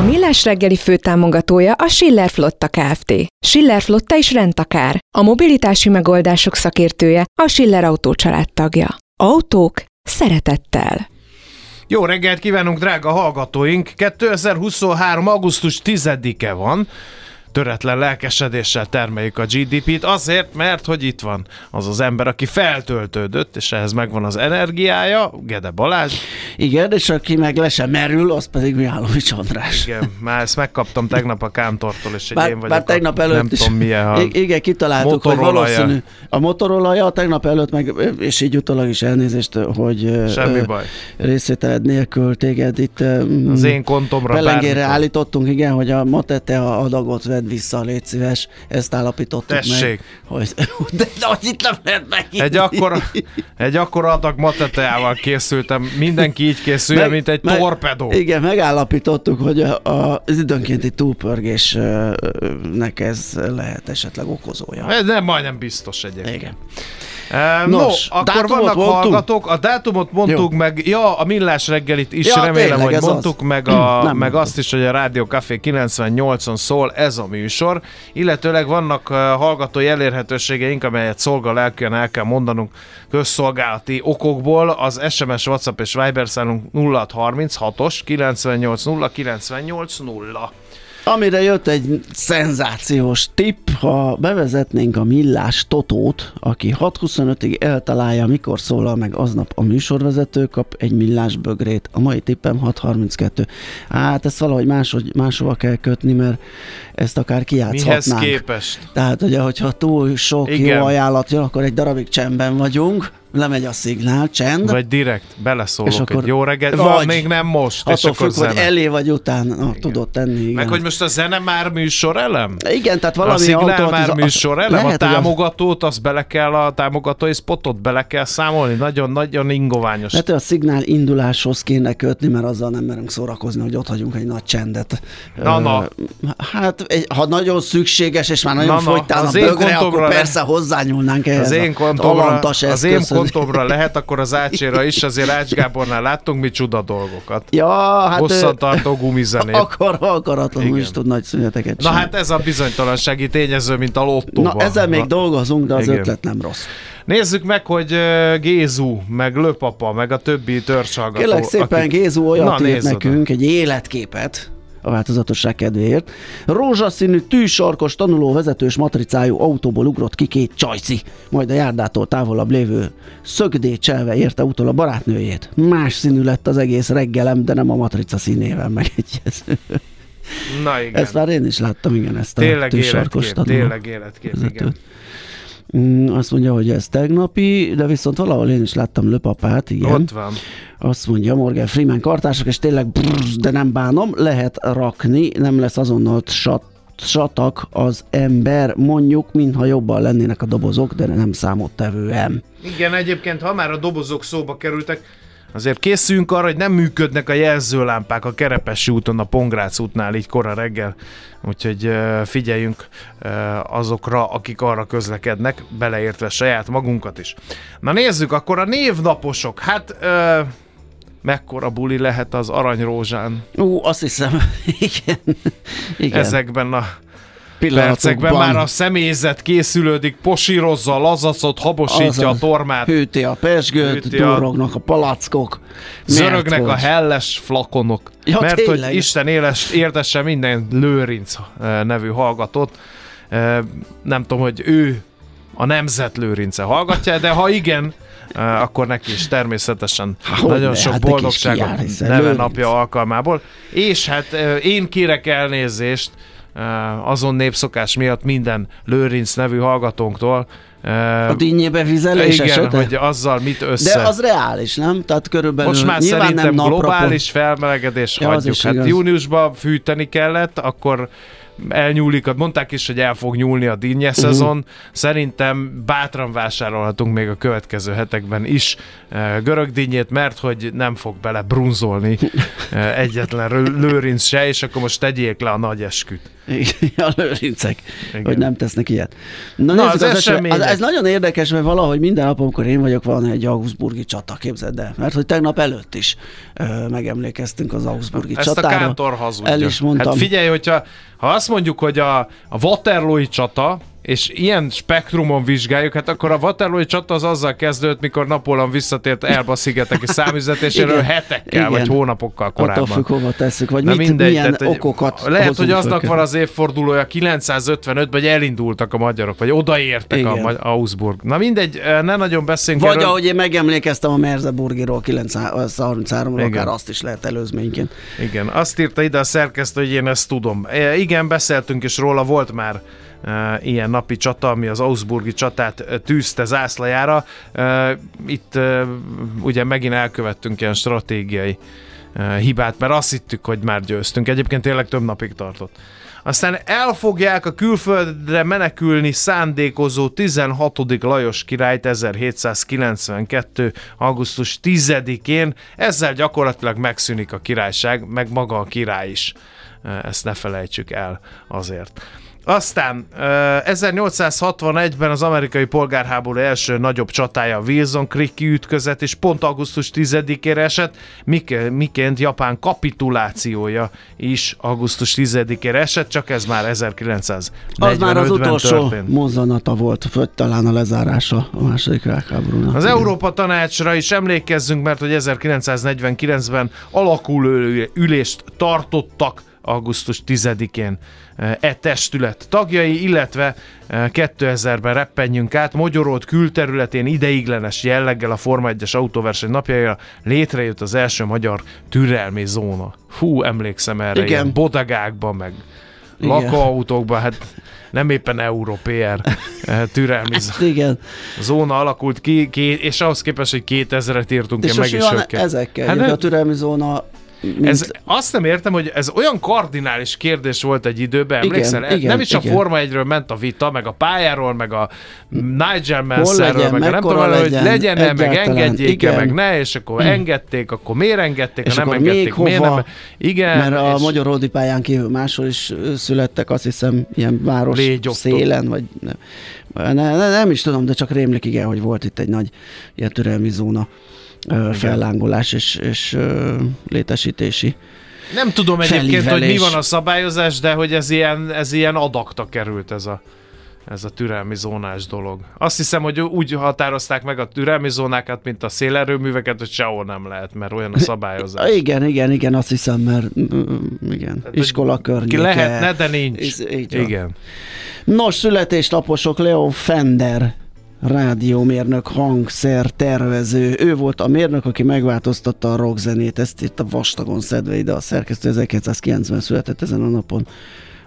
A Millás reggeli főtámogatója a Schiller Flotta Kft. Schiller Flotta is rendtakár. A mobilitási megoldások szakértője a Schiller Autó tagja. Autók szeretettel. Jó reggelt kívánunk, drága hallgatóink! 2023. augusztus 10-e van töretlen lelkesedéssel termeljük a GDP-t, azért, mert hogy itt van az az ember, aki feltöltődött, és ehhez megvan az energiája, Gede Balázs. Igen, és aki meg le sem merül, az pedig Mihálovics András. Igen, már ezt megkaptam tegnap a Kántortól, és egy bár, én vagyok bár tegnap a, előtt nem is, tudom milyen, ha igen, kitaláltuk, hogy valószínű a motorolaja, tegnap előtt meg, és így utólag is elnézést, hogy Semmi baj. részvételed nélkül téged itt az én kontomra belengére állítottunk, igen, hogy a Matete a adagot vedd vissza, légy szíves, ezt állapítottuk Tessék. meg. Hogy, de, de hogy itt nem lehet megint. Egy akkora, egy akkora adag mateteával készültem, mindenki így készül, meg, mint egy meg, torpedó. Igen, megállapítottuk, hogy a, a, az időnkénti túlpörgésnek ez lehet esetleg okozója. Ez nem majdnem biztos egyébként. Igen. Nos, no, akkor vannak mondtunk? hallgatók, a dátumot mondtuk Jó. meg, ja, a millás reggelit is ja, remélem, tényleg, hogy mondtuk, az. meg, a, meg mondtuk. azt is, hogy a Rádió Café 98-on szól ez a műsor, illetőleg vannak uh, hallgatói elérhetőségeink, amelyet szolgál lelkűen el kell mondanunk közszolgálati okokból, az SMS, WhatsApp és Viber számunk 0636-os 98 0 98 0. Amire jött egy szenzációs tipp, ha bevezetnénk a millás totót, aki 6.25-ig eltalálja, mikor szólal meg aznap a műsorvezető, kap egy millás bögrét. A mai tippem 6.32. Hát ezt valahogy máshogy, máshova kell kötni, mert ezt akár kijátszhatnánk. Mihez képest? Tehát, ugye, hogyha túl sok Igen. jó ajánlat jön, akkor egy darabig csendben vagyunk, lemegy a szignál, csend. Vagy direkt beleszólok és akkor, egy jó reggelt, vagy ah, még nem most, és akkor függ, hogy elé vagy után na, tudod tenni. Igen. Meg hogy most a zene már műsor elem? Igen, tehát valami A szignál már műsor elem? Lehet, a támogatót, azt bele kell, a támogatói spotot bele kell számolni? Nagyon-nagyon ingoványos. Lehet, hogy a szignál induláshoz kéne kötni, mert azzal nem merünk szórakozni, hogy ott hagyunk egy nagy csendet. Na, na. Hát, egy, ha nagyon szükséges, és már nagyon na, fogytál a bögre, akkor persze hozzányúlnánk ehhez az én kontomra, az én kontomra lehet, akkor az Ácséra is, azért Ács Gábornál láttunk mi csuda dolgokat. Ja, hát... Hosszantartó gumizenét. Akar, akaratlanul is tud nagy szüneteket Na hát ez a bizonytalansági tényező, mint a lottóban. Na ezzel még dolgozunk, de az Igen. ötlet nem rossz. Nézzük meg, hogy Gézu, meg Löpapa, meg a többi törzsalgató. Kérlek szépen, akik... Gézu olyat írt nekünk, egy életképet, a változatosság kedvéért. Rózsaszínű, tűsarkos, tanuló vezetős matricájú autóból ugrott ki két csajci, majd a járdától távolabb lévő szögdécselve érte utol a barátnőjét. Más színű lett az egész reggelem, de nem a matrica színével megegyező. Na igen. Ezt már én is láttam, igen, ezt a tényleg tűsarkos életkép, Tényleg életkép, vezetőt. igen. Mm, azt mondja, hogy ez tegnapi, de viszont valahol én is láttam löpapát, igen. Ott van. Azt mondja Morgan Freeman kartársak, és tényleg brrr, de nem bánom, lehet rakni, nem lesz azonnal sat satak az ember, mondjuk, mintha jobban lennének a dobozok, de nem számottevően. Igen, egyébként, ha már a dobozok szóba kerültek, azért készüljünk arra, hogy nem működnek a jelzőlámpák a Kerepesi úton, a Pongrác útnál így kora reggel, úgyhogy figyeljünk azokra, akik arra közlekednek, beleértve saját magunkat is. Na nézzük, akkor a névnaposok, hát mekkora buli lehet az aranyrózsán. Ú, azt hiszem, igen. igen. Ezekben a percekben már a személyzet készülődik, posírozza a lazacot, habosítja a, a tormát. Hűti a pesgőt, hűti durognak a palackok. Zörögnek a helles flakonok. Ja, mert tényleg. hogy Isten éles, értesse minden Lőrinc eh, nevű hallgatót. Eh, nem tudom, hogy ő a Nemzet Lőrince hallgatja, de ha igen, eh, akkor neki is természetesen Há, nagyon sok hát boldogságot neve napja alkalmából. És hát én kérek elnézést, azon népszokás miatt minden Lőrinc nevű hallgatónktól, a dinnyébe vizelés Igen, esete? hogy azzal mit össze... De az reális, nem? Tehát körülbelül Most már nyilván szerintem nem globális felmelegedés ja, hagyjuk. Hát júniusban fűteni kellett, akkor elnyúlik, mondták is, hogy el fog nyúlni a dinnye uh-huh. szezon. Szerintem bátran vásárolhatunk még a következő hetekben is görög dinnyét, mert hogy nem fog bele brunzolni egyetlen lőrinc se, és akkor most tegyék le a nagy esküt. a lőrincek, Igen. hogy nem tesznek ilyet. Na, Na az, az, esemény. az, ez nagyon érdekes, mert valahogy minden nap, amikor én vagyok, van egy Augsburgi csata, képzeld el. Mert hogy tegnap előtt is ö, megemlékeztünk az Augsburgi Ezt csatára. Ezt a Kántor hazudja. El is mondtam. Hát figyelj, hogyha ha azt mondjuk, hogy a, a Waterloo-i csata, és ilyen spektrumon vizsgáljuk, hát akkor a Waterloo csata az azzal kezdődött, mikor Napóleon visszatért Elba szigeteki számüzetéséről hetekkel Igen. vagy hónapokkal korábban. Attól függ, hova tesszük, vagy Na mit, mindegy, milyen tehát, okokat Lehet, hogy aznak van az évfordulója 955-ben, hogy elindultak a magyarok, vagy odaértek Igen. a Augsburg. Na mindegy, ne nagyon beszéljünk Vagy erről. ahogy én megemlékeztem a Merzeburgiról 933-ról, akár azt is lehet előzményként. Igen, azt írta ide a szerkesztő, hogy én ezt tudom. E, igen, beszéltünk is róla, volt már ilyen napi csata, ami az Augsburgi csatát tűzte zászlajára. Itt ugye megint elkövettünk ilyen stratégiai hibát, mert azt hittük, hogy már győztünk. Egyébként tényleg több napig tartott. Aztán elfogják a külföldre menekülni szándékozó 16. Lajos királyt 1792. augusztus 10-én. Ezzel gyakorlatilag megszűnik a királyság, meg maga a király is. Ezt ne felejtsük el azért. Aztán 1861-ben az amerikai polgárháború első nagyobb csatája a Wilson Creek ütközet, és pont augusztus 10-ére esett, miként Japán kapitulációja is augusztus 10-ére esett, csak ez már 1945 Az már az utolsó történt. mozzanata volt, vagy talán a lezárása a második világháborúnak. Az Európa Tanácsra is emlékezzünk, mert hogy 1949-ben alakuló ülést tartottak augusztus 10-én e testület tagjai, illetve 2000-ben reppenjünk át, Magyarót külterületén ideiglenes jelleggel a Forma 1-es autóverseny napjaira létrejött az első magyar türelmi zóna. Hú, emlékszem erre, Igen. ilyen bodagákban, meg igen. lakóautókban, hát nem éppen európér türelmi hát, igen. zóna alakult ki, és ahhoz képest, hogy 2000-et írtunk, és meg is ezekkel. Hát, a türelmi zóna mint... Ez, azt nem értem, hogy ez olyan kardinális kérdés volt egy időben, emlékszel? Igen, nem is igen. a Forma 1 ment a vita, meg a pályáról, meg a Nigel Mansellről, meg nem tudom, legyen, hogy legyen-e, meg engedjék-e, meg ne, és akkor hmm. engedték, akkor miért engedték, és ha nem engedték, hova, miért nem? Igen. Mert a és... Magyar Ródi pályán kívül máshol is születtek, azt hiszem, ilyen város Légyogtok. szélen, vagy nem. Ne, ne, nem is tudom, de csak rémlik igen, hogy volt itt egy nagy ilyen türelmi zóna fellángolás és, és létesítési nem tudom egyébként, hogy mi van a szabályozás, de hogy ez ilyen, ez ilyen adakta került ez a, ez a türelmi zónás dolog. Azt hiszem, hogy úgy határozták meg a türelmi zónákat, mint a szélerőműveket, hogy sehol nem lehet, mert olyan a szabályozás. Igen, igen, igen, azt hiszem, mert igen, Tehát, iskola környéke. Lehetne, de nincs. Ez, igen. Nos, születésnaposok Leo Fender rádiómérnök, hangszer, tervező. Ő volt a mérnök, aki megváltoztatta a rockzenét. Ezt itt a vastagon szedve ide a szerkesztő 1990 született ezen a napon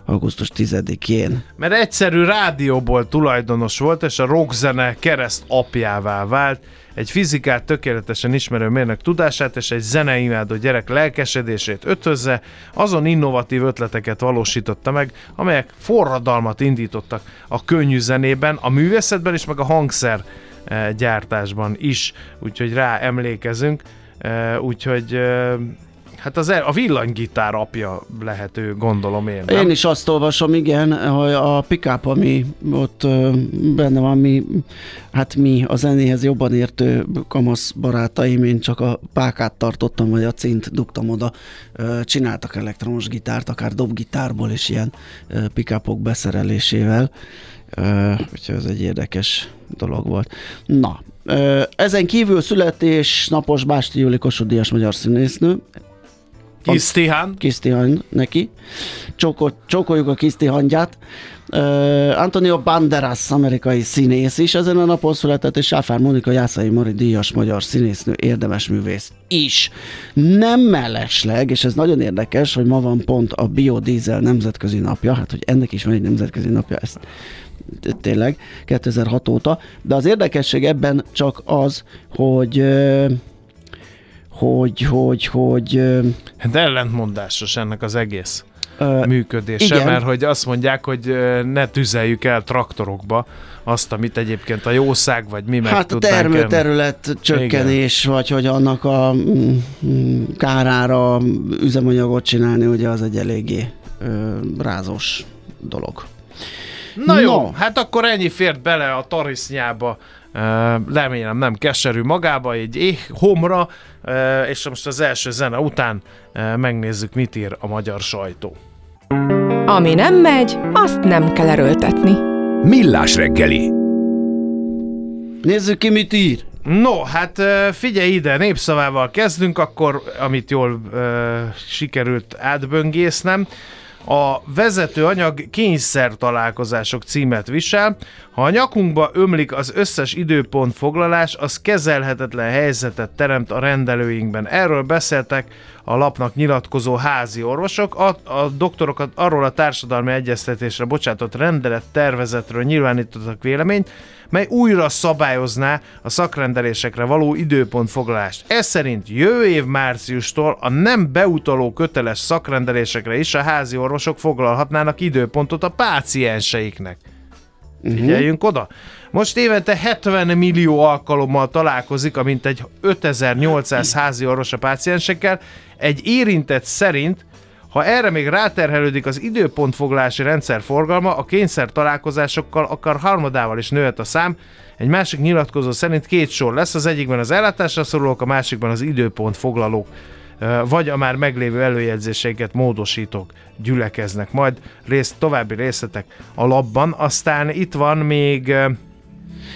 augusztus 10-én. Mert egyszerű rádióból tulajdonos volt, és a rockzene kereszt apjává vált, egy fizikát tökéletesen ismerő mérnök tudását és egy zeneimádó gyerek lelkesedését ötözze, azon innovatív ötleteket valósította meg, amelyek forradalmat indítottak a könnyű zenében, a művészetben is, meg a hangszer eh, gyártásban is, úgyhogy rá emlékezünk. úgyhogy Hát az a villanygitár apja lehető, gondolom én. Nem? Én is azt olvasom, igen, hogy a pickup, ami ott benne van, mi, hát mi a zenéhez jobban értő kamasz barátaim, én csak a pákát tartottam, vagy a cint dugtam oda, csináltak elektromos gitárt, akár dobgitárból is ilyen pickupok beszerelésével. Úgyhogy ez egy érdekes dolog volt. Na, ezen kívül születésnapos Básti Júli Kossuth Díjas magyar színésznő, Kisztihan. Kisztihan neki. Csóko, csókoljuk a Kisztihanját. Uh, Antonio Banderas, amerikai színész is ezen a napon született, és Sáfár Monika Jászai Mari díjas magyar színésznő, érdemes művész is. Nem mellesleg, és ez nagyon érdekes, hogy ma van pont a biodiesel nemzetközi napja, hát hogy ennek is van egy nemzetközi napja, ezt tényleg 2006 óta, de az érdekesség ebben csak az, hogy uh, hogy, hogy, hogy... Hát ellentmondásos ennek az egész uh, működése, igen. mert hogy azt mondják, hogy ne tüzeljük el traktorokba azt, amit egyébként a jószág, vagy mi meg Hát a termőterület csökkenés, igen. vagy hogy annak a mm, mm, kárára üzemanyagot csinálni, ugye az egy eléggé ö, rázós dolog. Na no. jó, hát akkor ennyi fért bele a tarisznyába remélem nem keserű magába, egy éh homra, és most az első zene után megnézzük, mit ír a magyar sajtó. Ami nem megy, azt nem kell erőltetni. Millás reggeli. Nézzük ki, mit ír. No, hát figyelj ide, népszavával kezdünk, akkor, amit jól uh, sikerült átböngésznem. A vezető anyag kényszer találkozások címet visel. Ha a nyakunkba ömlik az összes időpont foglalás, az kezelhetetlen helyzetet teremt a rendelőinkben. Erről beszéltek a lapnak nyilatkozó házi orvosok. A, a doktorokat arról a társadalmi egyeztetésre bocsátott rendelet tervezetről nyilvánítottak véleményt, mely újra szabályozná a szakrendelésekre való időpontfoglalást. Ez szerint jövő év márciustól a nem beutaló köteles szakrendelésekre is a házi orvosok foglalhatnának időpontot a pácienseiknek. Uh-huh. Figyeljünk oda! Most évente 70 millió alkalommal találkozik, amint egy 5800 házi orvos a páciensekkel. Egy érintett szerint ha erre még ráterhelődik az időpontfoglalási rendszer forgalma, a kényszer találkozásokkal akár harmadával is nőhet a szám. Egy másik nyilatkozó szerint két sor lesz, az egyikben az ellátásra szorulók, a másikban az időpontfoglalók vagy a már meglévő előjegyzéseiket módosítók gyülekeznek. Majd rész, további részletek a labban. Aztán itt van még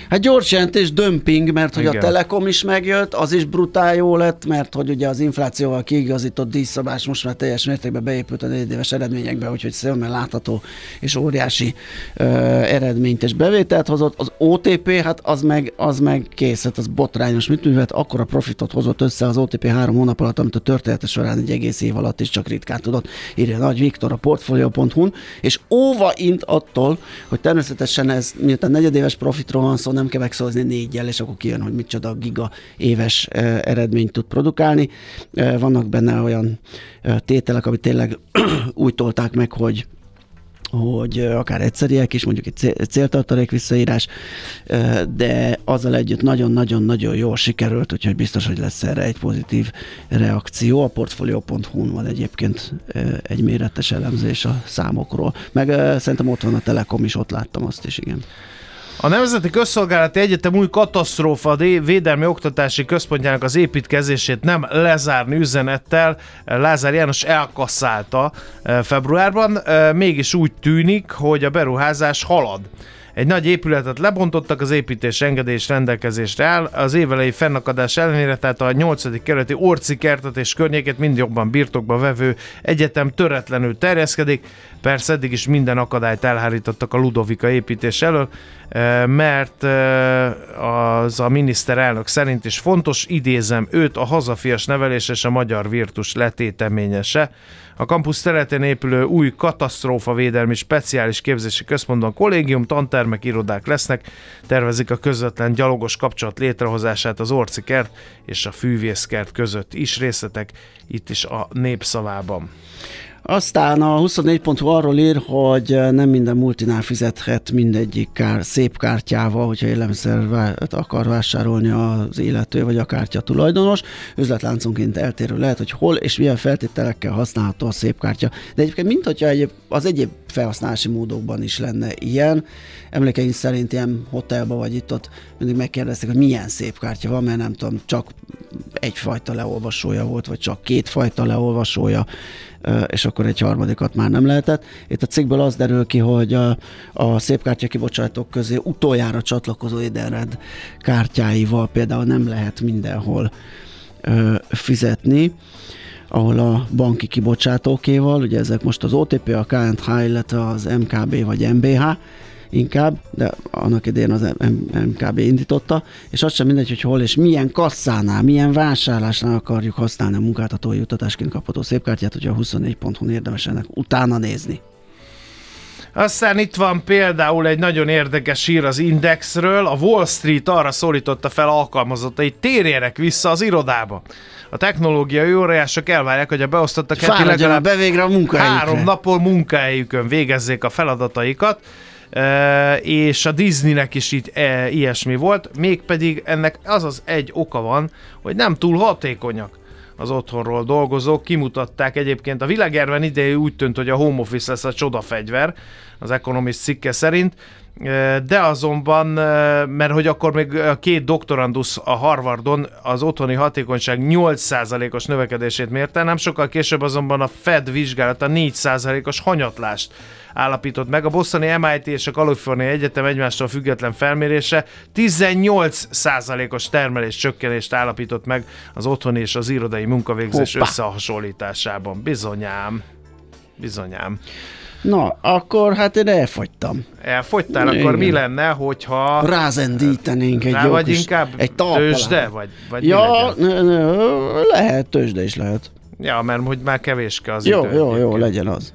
Hát gyors jelentés, dömping, mert hogy Igen. a Telekom is megjött, az is brutál jó lett, mert hogy ugye az inflációval kiigazított díjszabás most már teljes mértékben beépült a éves eredményekbe, úgyhogy szemmel látható és óriási ö, eredményt és bevételt hozott. Az OTP, hát az meg, az meg kész, hát az botrányos mit akkor a profitot hozott össze az OTP három hónap alatt, amit a története során egy egész év alatt is csak ritkán tudott, írja Nagy Viktor a portfolio.hu-n, és óva int attól, hogy természetesen ez, miután negyedéves profitról van szó, nem kell megszavazni négyel, és akkor kijön, hogy micsoda giga éves eredményt tud produkálni. Vannak benne olyan tételek, amit tényleg úgy tolták meg, hogy hogy akár egyszeriek is, mondjuk egy céltartalék visszaírás, de azzal együtt nagyon-nagyon-nagyon jól sikerült, úgyhogy biztos, hogy lesz erre egy pozitív reakció. A portfolio.hu-n van egyébként egy méretes elemzés a számokról. Meg szerintem ott van a Telekom is, ott láttam azt is, igen. A Nemzeti Közszolgálati Egyetem új katasztrófa védelmi oktatási központjának az építkezését nem lezárni üzenettel Lázár János elkasszálta eh, februárban, eh, mégis úgy tűnik, hogy a beruházás halad. Egy nagy épületet lebontottak, az építés engedélyes rendelkezésre áll. Az évelei fennakadás ellenére, tehát a 8. kerületi Orci kertet és környéket mind jobban birtokba vevő egyetem töretlenül terjeszkedik. Persze eddig is minden akadályt elhárítottak a Ludovika építés elől, eh, mert eh, az a miniszterelnök szerint is fontos, idézem őt, a hazafias nevelés és a magyar virtus letéteményese. A kampusz területén épülő új katasztrófa védelmi speciális képzési központban kollégium, tantermek, irodák lesznek. Tervezik a közvetlen gyalogos kapcsolat létrehozását az Orci kert és a Fűvészkert között is részletek itt is a népszavában. Aztán a 24.hu arról ír, hogy nem minden multinál fizethet mindegyik kár, szép kártyával, hogyha élelmiszer akar vásárolni az illető vagy a kártya tulajdonos. Üzletlánconként eltérő lehet, hogy hol és milyen feltételekkel használható a szép kártya. De egyébként, mint hogyha egyéb, az egyéb felhasználási módokban is lenne ilyen. Emlékeim szerint ilyen hotelban vagy itt-ott mindig megkérdezték, hogy milyen szép kártya van, mert nem tudom, csak egyfajta leolvasója volt, vagy csak kétfajta leolvasója és akkor egy harmadikat már nem lehetett. Itt a cikkből az derül ki, hogy a, a szépkártya kibocsátók közé utoljára csatlakozó Edenred kártyáival például nem lehet mindenhol fizetni ahol a banki kibocsátókéval, ugye ezek most az OTP, a KNH, illetve az MKB vagy MBH, inkább, de annak idején az MKB indította, és az sem mindegy, hogy hol és milyen kasszánál, milyen vásárlásnál akarjuk használni a munkáltatói jutatásként kapható szépkártyát, hogy a 24.hu érdemes ennek utána nézni. Aztán itt van például egy nagyon érdekes hír az Indexről. A Wall Street arra szólította fel alkalmazottai, térjenek vissza az irodába. A technológiai óriások elvárják, hogy a beosztottak heti legalább be végre a három napon munkahelyükön végezzék a feladataikat és a Disneynek is itt e, ilyesmi volt, mégpedig ennek az az egy oka van, hogy nem túl hatékonyak az otthonról dolgozók. Kimutatták egyébként a világjárvány idejű úgy tűnt, hogy a home office lesz a csodafegyver, az Economist cikke szerint, de azonban, mert hogy akkor még a két doktorandusz a Harvardon az otthoni hatékonyság 8%-os növekedését mérte, nem sokkal később azonban a Fed vizsgálata 4%-os hanyatlást állapított meg. A bosztoni MIT és a Kalifornia Egyetem egymástól független felmérése 18%-os termelés csökkenést állapított meg az otthoni és az irodai munkavégzés Hoppa. összehasonlításában. Bizonyám. Bizonyám. Na, akkor hát én elfogytam. Elfogytál, Igen. akkor mi lenne, hogyha... Rázendítenénk egy jó vagy inkább egy tőzsde, vagy, vagy Ja, ne, ne, lehet, tőzsde is lehet. Ja, mert hogy már kevéske az jó, idő. Jó, jó, jó, legyen az.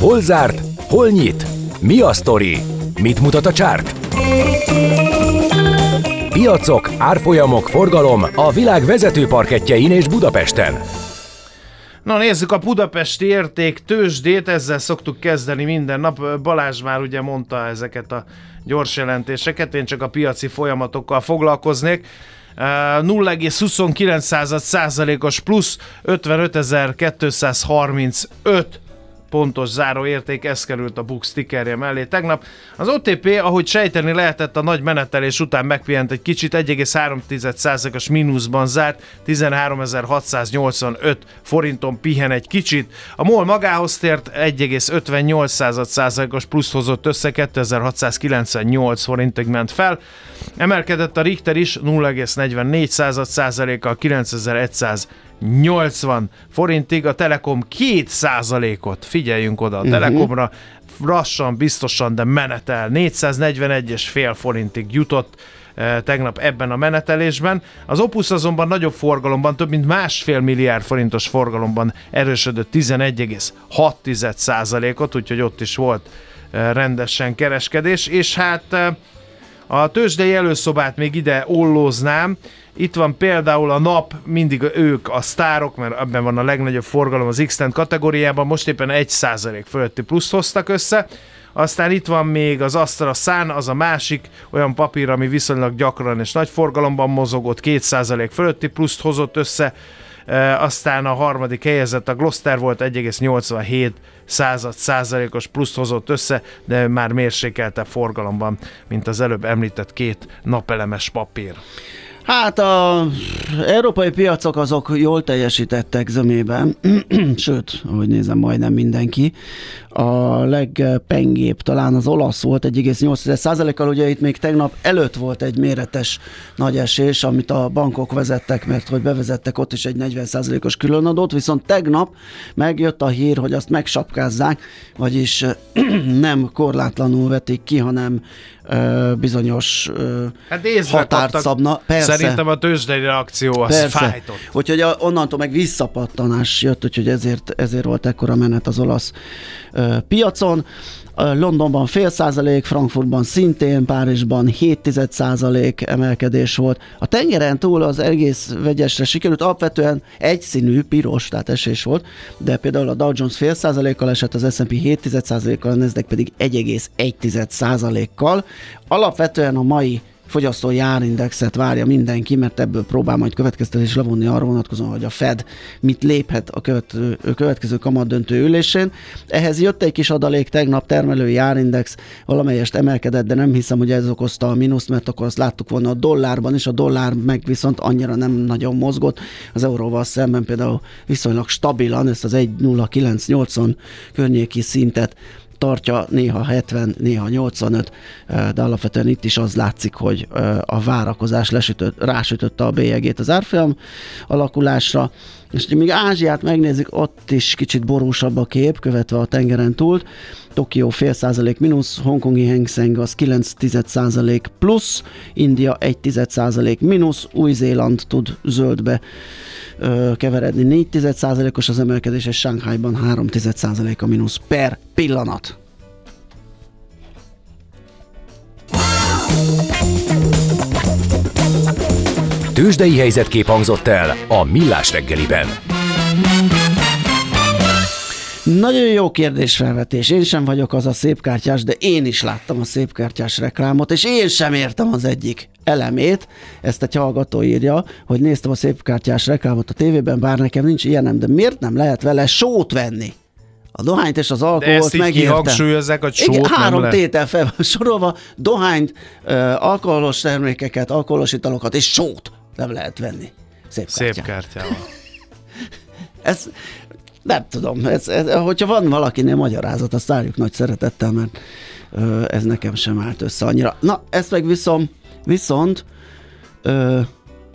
Hol zárt? Hol nyit? Mi a sztori? Mit mutat a csárt? Piacok, árfolyamok, forgalom a világ vezető parketjein és Budapesten. Na nézzük a budapesti érték tőzsdét, ezzel szoktuk kezdeni minden nap. Balázs már ugye mondta ezeket a gyors jelentéseket, én csak a piaci folyamatokkal foglalkoznék. 0,29 százalékos plusz 55.235 pontos záróérték, ez került a Bux stickerje mellé tegnap. Az OTP, ahogy sejteni lehetett, a nagy menetelés után megpihent egy kicsit, 1,3%-os mínuszban zárt, 13.685 forinton pihen egy kicsit. A MOL magához tért 1,58%-os plusz hozott össze, 2698 forintig ment fel. Emelkedett a Richter is 0,44%-kal 9100 80 forintig, a Telekom 2% ot figyeljünk oda a uh-huh. Telekomra, lassan, biztosan, de menetel, 441 fél forintig jutott eh, tegnap ebben a menetelésben. Az Opus azonban nagyobb forgalomban, több mint másfél milliárd forintos forgalomban erősödött 11,6%-ot, úgyhogy ott is volt eh, rendesen kereskedés, és hát eh, a tőzsdei előszobát még ide ollóznám, itt van például a nap, mindig ők a sztárok, mert ebben van a legnagyobb forgalom az x kategóriában, most éppen 1% fölötti plusz hoztak össze. Aztán itt van még az Astra Sun, az a másik olyan papír, ami viszonylag gyakran és nagy forgalomban mozogott, 2% fölötti pluszt hozott össze. Aztán a harmadik helyezett a Gloster volt 1,87 század százalékos pluszt hozott össze, de már mérsékeltebb forgalomban, mint az előbb említett két napelemes papír. Hát a európai piacok azok jól teljesítettek zömében, sőt, ahogy nézem, majdnem mindenki. A legpengébb talán az olasz volt 1,8%-kal, ugye itt még tegnap előtt volt egy méretes nagy esés, amit a bankok vezettek, mert hogy bevezettek ott is egy 40%-os különadót, viszont tegnap megjött a hír, hogy azt megsapkázzák, vagyis nem korlátlanul vetik ki, hanem bizonyos hát határt szabna. Persze. Szerintem a tőzsdei reakció az Persze. fájtott. Úgyhogy a, onnantól meg visszapattanás jött, úgyhogy ezért, ezért volt ekkora menet az olasz piacon. Londonban fél százalék, Frankfurtban szintén, Párizsban 7 százalék emelkedés volt. A tengeren túl az egész vegyesre sikerült, alapvetően egyszínű, piros, tehát esés volt, de például a Dow Jones fél százalékkal esett, az S&P 7 százalékkal, a Nasdaq pedig 1,1 százalékkal. Alapvetően a mai fogyasztói árindexet várja mindenki, mert ebből próbál majd következtetés levonni arra vonatkozóan, hogy a Fed mit léphet a következő, következő kamat döntő ülésén. Ehhez jött egy kis adalék, tegnap termelői árindex valamelyest emelkedett, de nem hiszem, hogy ez okozta a mínuszt, mert akkor azt láttuk volna a dollárban is, a dollár meg viszont annyira nem nagyon mozgott. Az euróval szemben például viszonylag stabilan, ezt az 1,0980 környéki szintet tartja, néha 70, néha 85, de alapvetően itt is az látszik, hogy a várakozás lesütött, rásütötte a bélyegét az árfolyam alakulásra, és még Ázsiát megnézzük, ott is kicsit borúsabb a kép, követve a tengeren túl. Tokió fél százalék mínusz, Hongkongi Hang Seng az 9 százalék plusz, India 1 százalék mínusz, Új-Zéland tud zöldbe ö, keveredni 4 százalékos az emelkedés, és Shanghaiban 3 százalék a mínusz per pillanat. Tőzsdei helyzetkép hangzott el a Millás reggeliben. Nagyon jó kérdésfelvetés. Én sem vagyok az a szépkártyás, de én is láttam a szépkártyás reklámot, és én sem értem az egyik elemét. Ezt egy hallgató írja, hogy néztem a szépkártyás reklámot a tévében, bár nekem nincs ilyenem, de miért nem lehet vele sót venni? A dohányt és az alkoholt megértem. kihangsúlyozzák, hogy sót Igen, három nem tétel fel van sorolva, dohányt, alkoholos termékeket, alkoholos italokat és sót nem lehet venni. Szép, Szép kártyával. ez, nem tudom, ez, ez, hogyha van valakinél magyarázat, azt álljuk nagy szeretettel, mert ö, ez nekem sem állt össze annyira. Na, ezt meg viszont, viszont ö,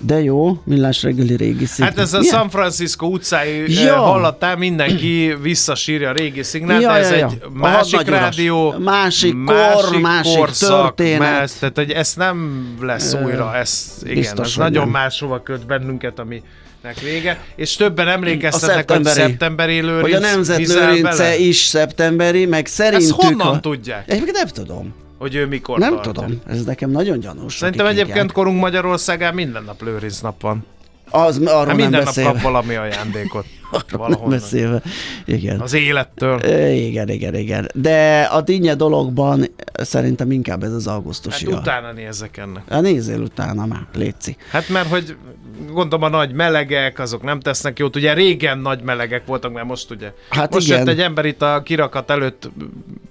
de jó, millás reggeli régi szignál. Hát ez a Milyen? San Francisco utcái ja. hallattál, mindenki visszasírja a régi szignál, ja, ez ja, ja. egy másik rádió, másik kor, másik, másik korszak, történet. Más, tehát hogy ez nem lesz újra, ez, igen, Biztos, ez nagyon nem. máshova köt bennünket, ami nek vége, és többen emlékeztetnek, hogy szeptemberi lőrinc. Hogy a nemzet lőrince is szeptemberi, meg szerintük... Ezt honnan a... tudják? Egyébként nem tudom hogy ő mikor Nem tartja. tudom, ez nekem nagyon gyanús. Szerintem egyébként korunk Magyarországán minden nap lőrinc nap van. Az, arról hát minden nap kap valami ajándékot. Nem beszélve. Igen. Az élettől. Igen, igen, igen. De a dinnye dologban szerintem inkább ez az augusztusi. Hát utána nézek ennek. Hát nézzél utána már, létszi. Hát mert hogy gondolom a nagy melegek, azok nem tesznek jót. Ugye régen nagy melegek voltak, mert most ugye. Hát most igen. jött egy ember itt a kirakat előtt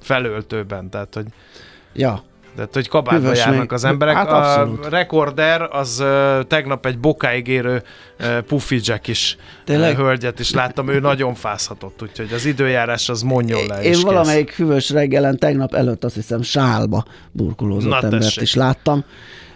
felöltőben, tehát hogy Ja. Tehát, hogy kabátba járnak az emberek. Hát a rekorder az uh, tegnap egy bokáig érő uh, Puffy Jack is Tényleg? Uh, hölgyet is láttam, ő nagyon fázhatott, úgyhogy az időjárás az mondjon le Én valamelyik hűvös reggelen tegnap előtt azt hiszem sálba burkolózott Na, embert tessék. is láttam.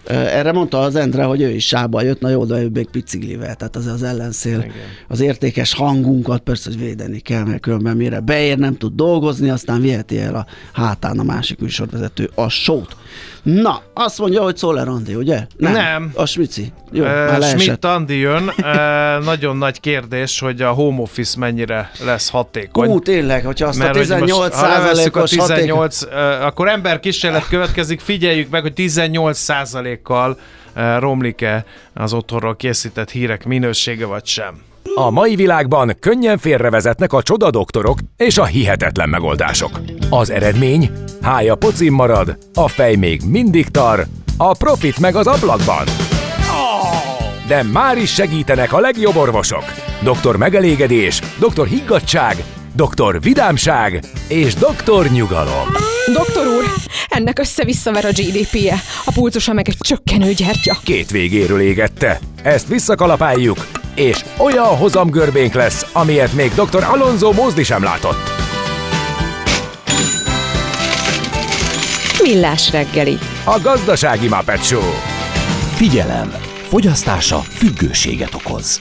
Erre mondta az Endre, hogy ő is sába jött, na jó, de ő még biciklivel, tehát az az ellenszél. Igen. Az értékes hangunkat persze, hogy védeni kell, mert különben mire beér, nem tud dolgozni, aztán viheti el a hátán a másik műsorvezető a sót. Na, azt mondja, hogy Szoller Andi, ugye? Nem. Nem. A Smici. Jó, uh, Schmidt Andi jön. Uh, nagyon nagy kérdés, hogy a home office mennyire lesz hatékony. Ú, tényleg, hogyha azt Mert, a 18 százalékos 18, uh, akkor ember kísérlet következik, figyeljük meg, hogy 18 százalékkal uh, romlik-e az otthonról készített hírek minősége, vagy sem. A mai világban könnyen félrevezetnek a csodadoktorok és a hihetetlen megoldások. Az eredmény? Hája pocim marad, a fej még mindig tar, a profit meg az ablakban. De már is segítenek a legjobb orvosok. Doktor megelégedés, doktor higgadság, doktor vidámság és doktor nyugalom. Doktor úr, ennek össze-visszaver a GDP-je, a pulcosa meg egy csökkenő gyertya. Két végéről égette. Ezt visszakalapáljuk, és olyan hozamgörbénk lesz, amilyet még dr. Alonso Mózdi sem látott. Millás reggeli. A gazdasági Muppet Show. Figyelem! Fogyasztása függőséget okoz.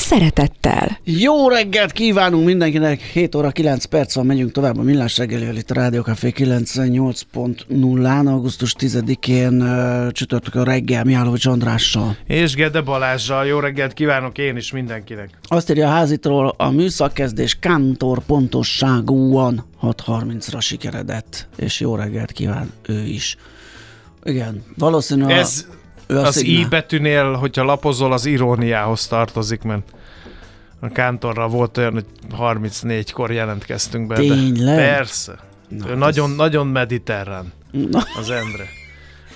szeretettel. Jó reggelt kívánunk mindenkinek, 7 óra 9 perc van, megyünk tovább a Millás reggeli, itt a Rádió Café 98.0-án, augusztus 10-én csütörtök a reggel Mihálovics Andrással. És Gede Balázsral, jó reggelt kívánok én is mindenkinek. Azt írja a házitról, a műszakkezdés kantor pontosságúan 6.30-ra sikeredett, és jó reggelt kíván ő is. Igen, valószínűleg... Ez ő az szignál. I betűnél, hogyha lapozol, az iróniához tartozik, mert a kántorra volt olyan, hogy 34-kor jelentkeztünk be. Tényleg? De persze. Na, ő nagyon, ez... nagyon mediterrán Na. az Endre.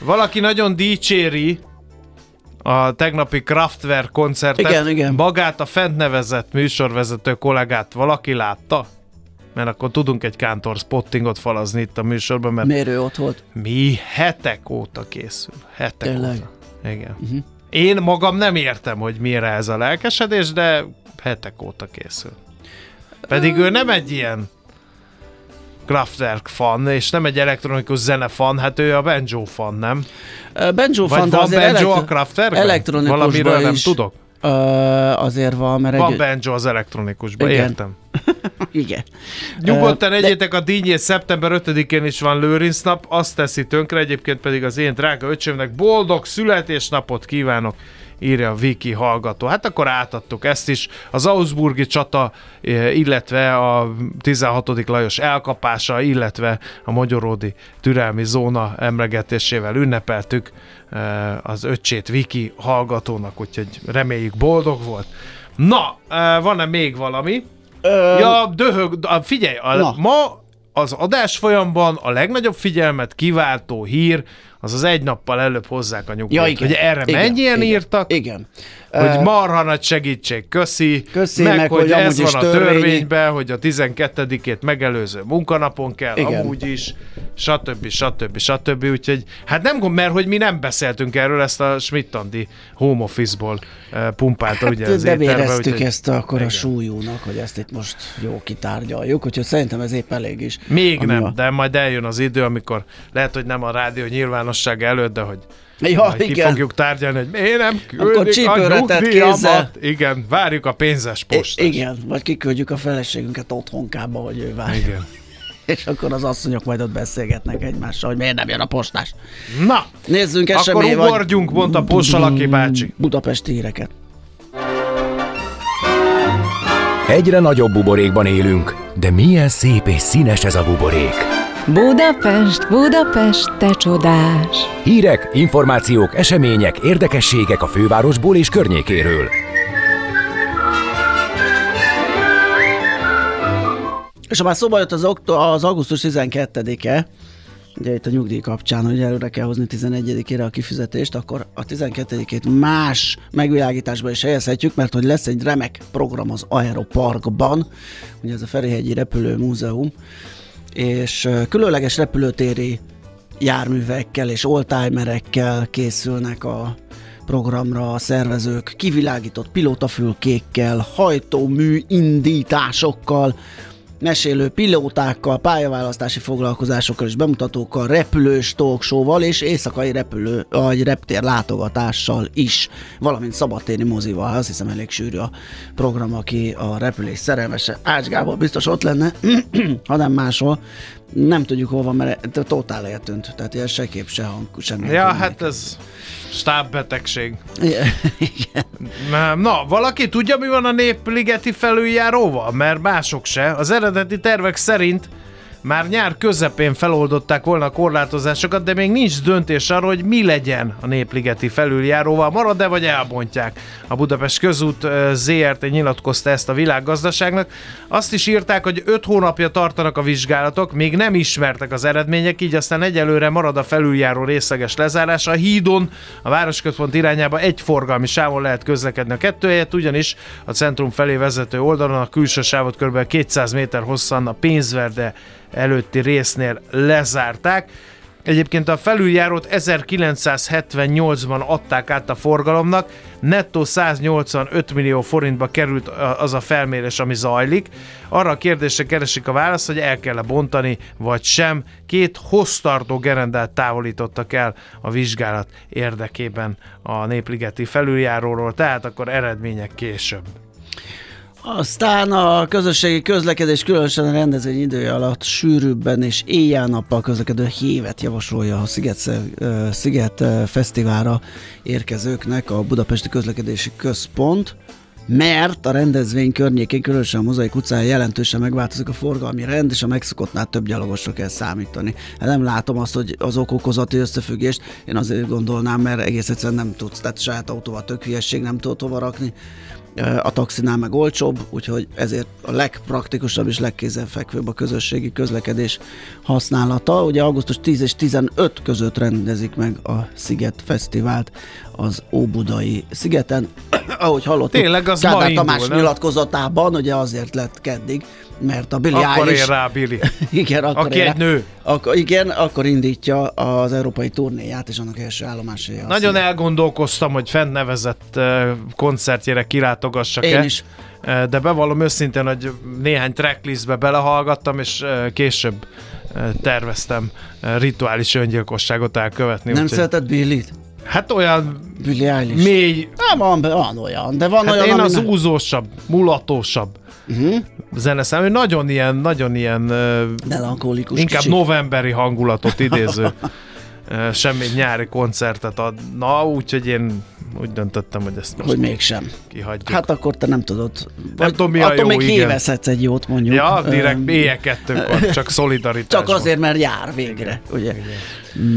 Valaki nagyon dicséri a tegnapi Kraftwerk koncertet. Igen, igen. Magát a fent nevezett műsorvezető kollégát valaki látta? Mert akkor tudunk egy kántor spottingot falazni itt a műsorban. Mert Miért ő ott volt? Mi hetek óta készül. Hetek Tényleg? óta. Igen. Uh-huh. Én magam nem értem, hogy miért ez a lelkesedés, de hetek óta készül. Pedig ő nem egy ilyen Kraftwerk fan, és nem egy elektronikus zene fan, hát ő a banjo fan, nem? Banjo fan, van banjo elektro- a Kraftwerk? Valamiről is. nem tudok? Azért van, mert Van egy... banjo az elektronikusban, Igen. értem. Igen. Nyugodtan uh, egyétek de... a dínyét, szeptember 5-én is van Lőrinc nap, azt teszi tönkre, egyébként pedig az én drága öcsémnek boldog születésnapot kívánok írja a Viki hallgató. Hát akkor átadtuk ezt is. Az Augsburgi csata, illetve a 16. Lajos elkapása, illetve a Magyaródi türelmi zóna emlegetésével ünnepeltük az öccsét Viki hallgatónak, úgyhogy reméljük boldog volt. Na, van-e még valami? Ö... Ja, döhög, figyelj, a, ma az adás folyamban a legnagyobb figyelmet kiváltó hír az az egy nappal előbb hozzák a nyugdíjat. Ja, igen. Hogy erre igen, mennyien igen, írtak? Igen. Hogy marha nagy segítség, köszi. köszi meg, meg, hogy, hogy ez van a törvényben, hogy a 12-ét megelőző munkanapon kell, igen. amúgy is, stb. stb. stb. Úgyhogy, hát nem gond, mert hogy mi nem beszéltünk erről, ezt a Schmidt-Andi home office-ból pumpálta hát, ugye az éterbe, úgyhogy... ezt akkor igen. a súlyúnak, hogy ezt itt most jó kitárgyaljuk, úgyhogy szerintem ez épp elég is. Még nem, a... de majd eljön az idő, amikor lehet, hogy nem a rádió nyilvánosság előtt, de hogy Ja, Majd igen. Ki fogjuk tárgyalni, hogy miért nem küldik a nyugdíjamat. Igen, várjuk a pénzes postát. Igen, vagy kiküldjük a feleségünket otthonkába, hogy ő várja. Igen. És akkor az asszonyok majd ott beszélgetnek egymással, hogy miért nem jön a postás. Na, nézzünk esemény. Akkor ugorjunk, vagy... mondta Possalaki bácsi. Budapesti híreket. Egyre nagyobb buborékban élünk, de milyen szép és színes ez a buborék. Budapest, Budapest, te csodás! Hírek, információk, események, érdekességek a fővárosból és környékéről. És ha már szóba jött az, okto- az augusztus 12-e, ugye itt a nyugdíj kapcsán, hogy előre kell hozni 11-ére a kifizetést, akkor a 12-ét más megvilágításba is helyezhetjük, mert hogy lesz egy remek program az Aeroparkban, ugye ez a Ferihegyi Repülő Múzeum, és különleges repülőtéri járművekkel és oldtimerekkel készülnek a programra a szervezők, kivilágított pilótafülkékkel, hajtómű indításokkal, mesélő pilótákkal, pályaválasztási foglalkozásokkal és bemutatókkal, repülős talkshowval és éjszakai repülő, vagy reptér látogatással is, valamint szabadtéri mozival. Azt hiszem elég sűrű a program, aki a repülés szerelmese. Ács Gábor biztos ott lenne, ha nem máshol. Nem tudjuk hol van, mert totál eltűnt. Tehát ilyen se kép, se hang, semmi. Ja, hát ez stábbetegség. Igen. Na, valaki tudja, mi van a Népligeti felüljáróval? Mert mások se. Az eredeti tervek szerint már nyár közepén feloldották volna a korlátozásokat, de még nincs döntés arról, hogy mi legyen a Népligeti felüljáróval. Marad-e vagy elbontják? A Budapest közút ZRT nyilatkozta ezt a világgazdaságnak. Azt is írták, hogy 5 hónapja tartanak a vizsgálatok, még nem ismertek az eredmények, így aztán egyelőre marad a felüljáró részleges lezárása. A hídon a városközpont irányába egy forgalmi sávon lehet közlekedni a kettő helyett, ugyanis a centrum felé vezető oldalon a külső sávot kb. 200 méter hosszan a pénzverde előtti résznél lezárták. Egyébként a felüljárót 1978-ban adták át a forgalomnak, nettó 185 millió forintba került az a felmérés, ami zajlik. Arra a kérdésre keresik a választ, hogy el kell -e bontani, vagy sem. Két hossztartó gerendát távolítottak el a vizsgálat érdekében a Népligeti felüljáróról, tehát akkor eredmények később. Aztán a közösségi közlekedés különösen a rendezvény idője alatt sűrűbben és éjjel-nappal közlekedő hévet javasolja a Sziget, Sziget Fesztiválra érkezőknek a Budapesti Közlekedési Központ mert a rendezvény környékén, különösen a Mozaik utcán jelentősen megváltozik a forgalmi rend, és a megszokottnál több gyalogosra kell számítani. Hát nem látom azt, hogy az okokozati összefüggést, én azért gondolnám, mert egész egyszerűen nem tudsz, tehát saját autóval tök hülyesség, nem tudod hova rakni a taxinál meg olcsóbb, úgyhogy ezért a legpraktikusabb és legkézenfekvőbb a közösségi közlekedés használata. Ugye augusztus 10 és 15 között rendezik meg a Sziget Fesztivált az Óbudai szigeten. Ahogy hallottuk, Tényleg az Kádár Tamás indul, nyilatkozatában, ugye azért lett keddig, mert a Billy akkor Eilish... rá Billy. igen, akkor Aki egy nő. Akkor, igen, akkor indítja az európai turnéját, és annak első állomásai. Nagyon szín. elgondolkoztam, hogy fent nevezett koncertjére kilátogassak Én is. De bevallom őszintén, hogy néhány tracklistbe belehallgattam, és később terveztem rituális öngyilkosságot elkövetni. Nem úgy, szereted Billy-t? Hát olyan Eilish. mély... Nem, van, van olyan, de van hát olyan, én az nem... úzósabb, mulatósabb uh-huh. zeneszám, hogy nagyon ilyen, nagyon ilyen melankolikus inkább kicsit. novemberi hangulatot idéző semmi nyári koncertet ad. Na, úgyhogy én úgy döntöttem, hogy ezt most Hogy mégsem. kihagyjuk. Hát akkor te nem tudod. Nem tudom, mi a jó, még igen. egy jót mondjuk. Ja, direkt éjjel kettőkor, csak szolidaritás. Csak azért, mert jár végre, ugye? Igen.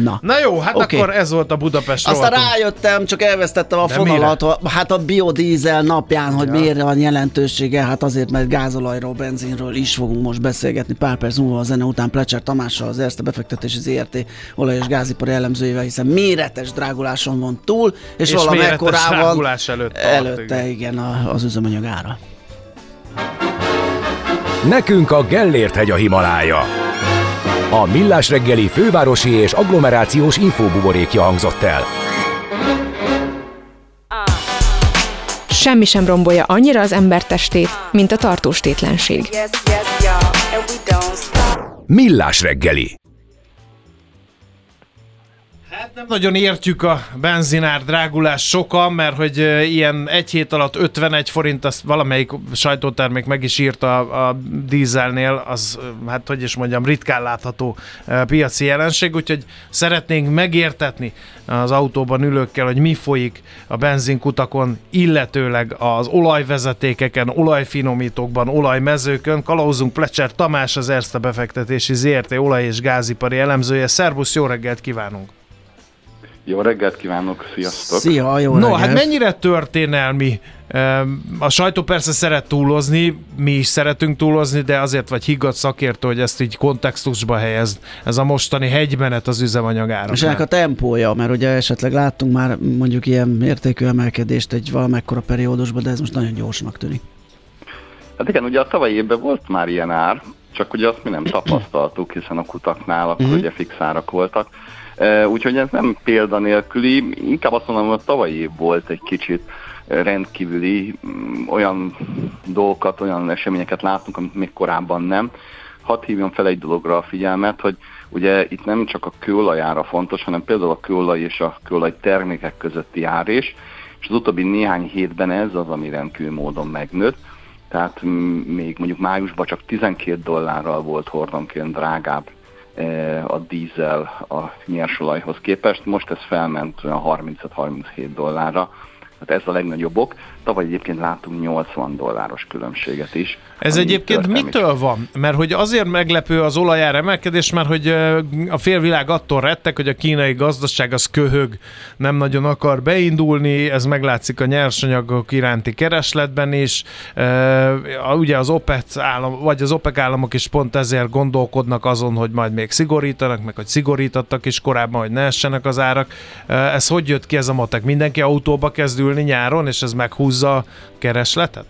Na. Na jó, hát okay. akkor ez volt a Budapest Aztán rovatunk. rájöttem, csak elvesztettem a De fonalat, mire? hát a biodízel napján, hogy ja. miért van jelentősége, hát azért, mert gázolajról, benzinről is fogunk most beszélgetni pár perc múlva a zene után Plecser Tamással, az Erste befektetési ZRT olaj- és gázipari elemzőjével, hiszen méretes dráguláson van túl, és, és valamekkorában előtt előtte, igen, igen az üzemanyag ára. Nekünk a Gellért hegy a Himalája. A Millás reggeli fővárosi és agglomerációs infóbuborékja hangzott el. Semmi sem rombolja annyira az ember testét, mint a tartós tétlenség. Millás reggeli nem nagyon értjük a benzinár drágulás sokan, mert hogy ilyen egy hét alatt 51 forint, azt valamelyik sajtótermék meg is írta a, a dízelnél, az hát hogy is mondjam, ritkán látható piaci jelenség, úgyhogy szeretnénk megértetni az autóban ülőkkel, hogy mi folyik a benzinkutakon, illetőleg az olajvezetékeken, olajfinomítókban, olajmezőkön. Kalauzunk Plecser Tamás, az Erste befektetési ZRT olaj- és gázipari elemzője. Szervusz, jó reggelt kívánunk! Jó reggelt kívánok, sziasztok! Szia, jó No, reggelt. hát mennyire történelmi? A sajtó persze szeret túlozni, mi is szeretünk túlozni, de azért vagy higgadt szakértő, hogy ezt így kontextusba helyez. Ez a mostani hegymenet az üzemanyagára. És ennek a tempója, mert ugye esetleg láttunk már mondjuk ilyen mértékű emelkedést egy valamekkora periódusban, de ez most nagyon gyorsnak tűnik. Hát igen, ugye a tavalyi évben volt már ilyen ár, csak ugye azt mi nem tapasztaltuk, hiszen a kutaknál akkor uh-huh. ugye fix árak voltak. Úgyhogy ez nem példanélküli, inkább azt mondom, hogy a tavalyi volt egy kicsit rendkívüli, mm, olyan dolgokat, olyan eseményeket látunk, amit még korábban nem. Hadd hívjam fel egy dologra a figyelmet, hogy ugye itt nem csak a kőolajára fontos, hanem például a kőolaj és a kőolaj termékek közötti árés, és az utóbbi néhány hétben ez az, ami rendkívül módon megnőtt. Tehát még mondjuk májusban csak 12 dollárral volt hordonként drágább a dízel a nyersolajhoz képest. Most ez felment olyan 35-37 dollárra, Hát ez a legnagyobb ok. Tavaly egyébként láttunk 80 dolláros különbséget is. Ez egyébként mitől is. van? Mert hogy azért meglepő az olajár emelkedés, mert hogy a félvilág attól rettek, hogy a kínai gazdaság az köhög, nem nagyon akar beindulni, ez meglátszik a nyersanyagok iránti keresletben is. Ugye az OPEC állam, vagy az OPEC államok is pont ezért gondolkodnak azon, hogy majd még szigorítanak, meg hogy szigorítottak is korábban, hogy ne essenek az árak. Ez hogy jött ki ez a matek? Mindenki autóba kezd ülni nyáron, és ez meghúzza a keresletet?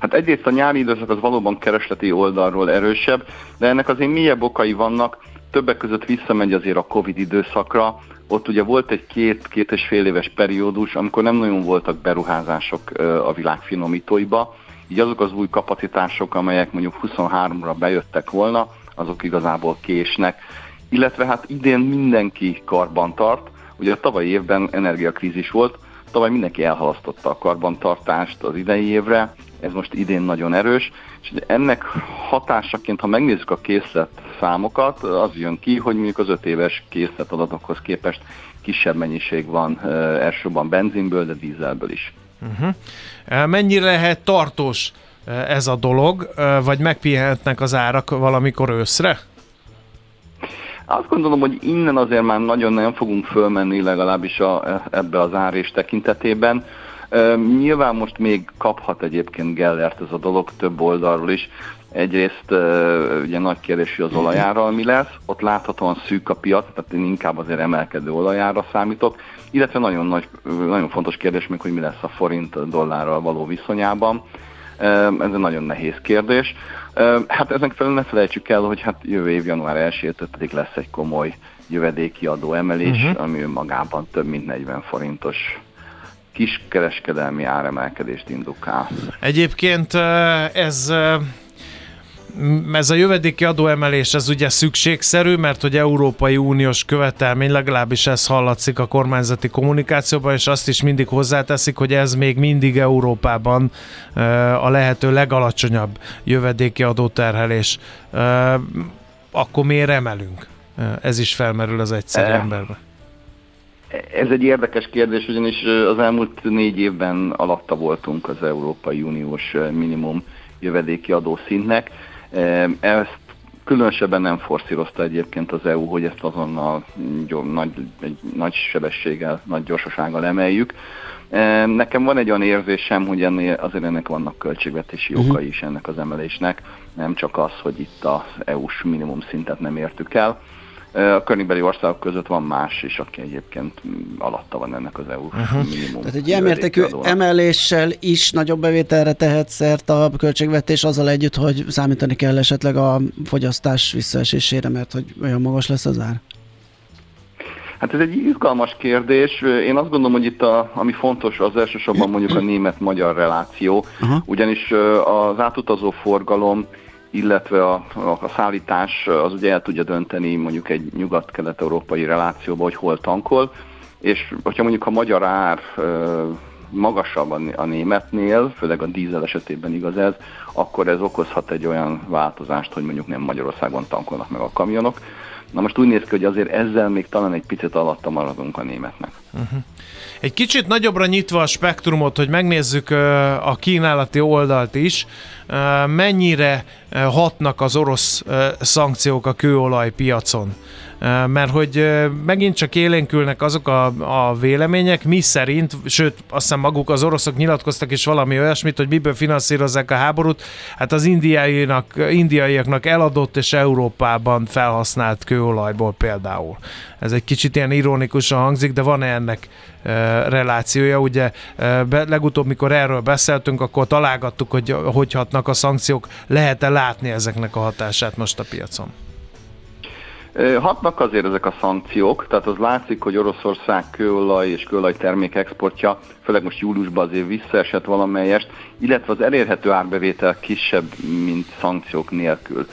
Hát egyrészt a nyári időszak az valóban keresleti oldalról erősebb, de ennek azért mélyebb okai vannak, többek között visszamegy azért a Covid időszakra, ott ugye volt egy két-két és fél éves periódus, amikor nem nagyon voltak beruházások a világ finomítóiba, így azok az új kapacitások, amelyek mondjuk 23-ra bejöttek volna, azok igazából késnek. Illetve hát idén mindenki karban tart, ugye a tavalyi évben energiakrízis volt, tavaly mindenki elhalasztotta a karbantartást az idei évre, ez most idén nagyon erős, és ennek hatásaként, ha megnézzük a készlet számokat, az jön ki, hogy mondjuk az öt éves készlet adatokhoz képest kisebb mennyiség van elsősorban benzinből, de dízelből is. Uh-huh. Mennyire lehet tartós ez a dolog, vagy megpihenhetnek az árak valamikor őszre? Azt gondolom, hogy innen azért már nagyon nem fogunk fölmenni legalábbis a, ebbe az árés tekintetében. Nyilván most még kaphat egyébként Gellert ez a dolog több oldalról is. Egyrészt ugye nagy kérdésű az olajára, mi lesz, ott láthatóan szűk a piac, tehát én inkább azért emelkedő olajára számítok, illetve nagyon, nagy, nagyon fontos kérdés még, hogy mi lesz a forint dollárral való viszonyában. Ez egy nagyon nehéz kérdés. Hát ezen felül ne felejtsük el, hogy hát jövő év január 1-től pedig lesz egy komoly jövedéki adó emelés, uh-huh. ami önmagában több mint 40 forintos kiskereskedelmi áremelkedést indukál. Egyébként ez ez a jövedéki adóemelés, ez ugye szükségszerű, mert hogy Európai Uniós követelmény, legalábbis ez hallatszik a kormányzati kommunikációban, és azt is mindig hozzáteszik, hogy ez még mindig Európában a lehető legalacsonyabb jövedéki adóterhelés. Akkor miért emelünk? Ez is felmerül az egyszerű e, emberben. Ez egy érdekes kérdés, ugyanis az elmúlt négy évben alatta voltunk az Európai Uniós minimum jövedéki adószintnek. Ezt különösebben nem forszírozta egyébként az EU, hogy ezt azonnal nagy, egy nagy sebességgel, nagy gyorsasággal emeljük. Nekem van egy olyan érzésem, hogy ennél azért ennek vannak költségvetési uh-huh. okai is ennek az emelésnek, nem csak az, hogy itt az EU-s minimum szintet nem értük el. A környékbeli országok között van más is, aki egyébként alatta van ennek az EU uh-huh. minimum. Tehát egy ilyen mértékű emeléssel is nagyobb bevételre tehet szert a költségvetés azzal együtt, hogy számítani kell esetleg a fogyasztás visszaesésére, mert hogy olyan magas lesz az ár? Hát ez egy izgalmas kérdés. Én azt gondolom, hogy itt a, ami fontos, az elsősorban mondjuk a német-magyar reláció, uh-huh. ugyanis az átutazó forgalom illetve a, a szállítás az ugye el tudja dönteni mondjuk egy nyugat-kelet-európai relációba, hogy hol tankol, és hogyha mondjuk a magyar ár magasabb a németnél, főleg a dízel esetében igaz ez, akkor ez okozhat egy olyan változást, hogy mondjuk nem Magyarországon tankolnak meg a kamionok. Na most úgy néz ki, hogy azért ezzel még talán egy picit alatta maradunk a németnek. Uh-huh. Egy kicsit nagyobbra nyitva a spektrumot, hogy megnézzük a kínálati oldalt is, mennyire hatnak az orosz szankciók a kőolajpiacon mert hogy megint csak élénkülnek azok a, a vélemények, mi szerint, sőt, azt hiszem maguk az oroszok nyilatkoztak is valami olyasmit, hogy miből finanszírozzák a háborút, hát az indiaiak, indiaiaknak eladott és Európában felhasznált kőolajból például. Ez egy kicsit ilyen ironikusan hangzik, de van-e ennek relációja? Ugye legutóbb, mikor erről beszéltünk, akkor találgattuk, hogy hogy hatnak a szankciók, lehet-e látni ezeknek a hatását most a piacon? Hatnak azért ezek a szankciók, tehát az látszik, hogy Oroszország kőolaj és kőolaj termék exportja, főleg most júliusban azért visszaesett valamelyest, illetve az elérhető árbevétel kisebb, mint szankciók nélkül.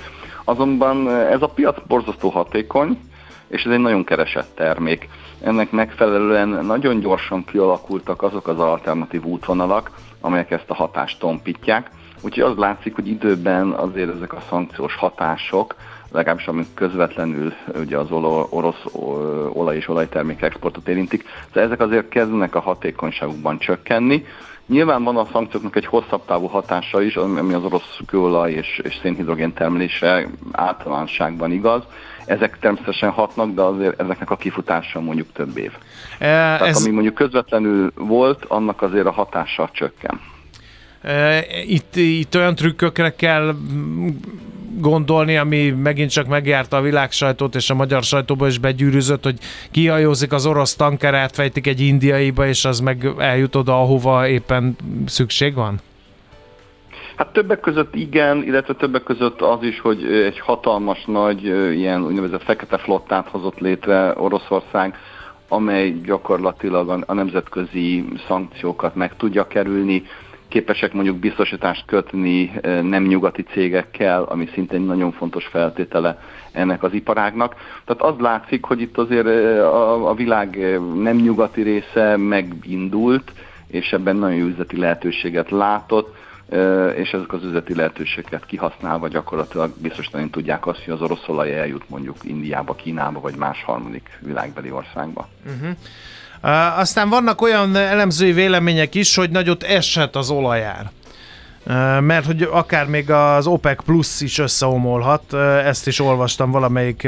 Azonban ez a piac borzasztó hatékony, és ez egy nagyon keresett termék. Ennek megfelelően nagyon gyorsan kialakultak azok az alternatív útvonalak, amelyek ezt a hatást tompítják. Úgyhogy az látszik, hogy időben azért ezek a szankciós hatások legalábbis amik közvetlenül ugye az orosz olaj és olajtermék exportot érintik. Szóval ezek azért kezdenek a hatékonyságukban csökkenni. Nyilván van a szankcióknak egy hosszabb távú hatása is, ami az orosz kőolaj és, és szénhidrogén termelése általánosságban igaz. Ezek természetesen hatnak, de azért ezeknek a kifutása mondjuk több év. E, Tehát ez... ami mondjuk közvetlenül volt, annak azért a hatása csökken. Itt, itt olyan trükkökre kell gondolni, ami megint csak megjárta a világ sajtót és a magyar sajtóba is begyűrűzött, hogy kihajózik az orosz tanker, átfejtik egy indiaiba, és az meg eljut oda, ahova éppen szükség van? Hát többek között igen, illetve többek között az is, hogy egy hatalmas nagy ilyen úgynevezett fekete flottát hozott létre Oroszország, amely gyakorlatilag a, nemzetközi szankciókat meg tudja kerülni, képesek mondjuk biztosítást kötni nem nyugati cégekkel, ami szintén nagyon fontos feltétele ennek az iparágnak. Tehát az látszik, hogy itt azért a, a világ nem nyugati része megindult, és ebben nagyon jó üzleti lehetőséget látott, és ezek az üzleti lehetőségeket kihasználva gyakorlatilag biztosan tudják azt, hogy az orosz olaj eljut mondjuk Indiába, Kínába, vagy más harmadik világbeli országba. Uh-huh. Aztán vannak olyan elemzői vélemények is, hogy nagyot esett az olajár. Mert hogy akár még az OPEC Plus is összeomolhat, ezt is olvastam valamelyik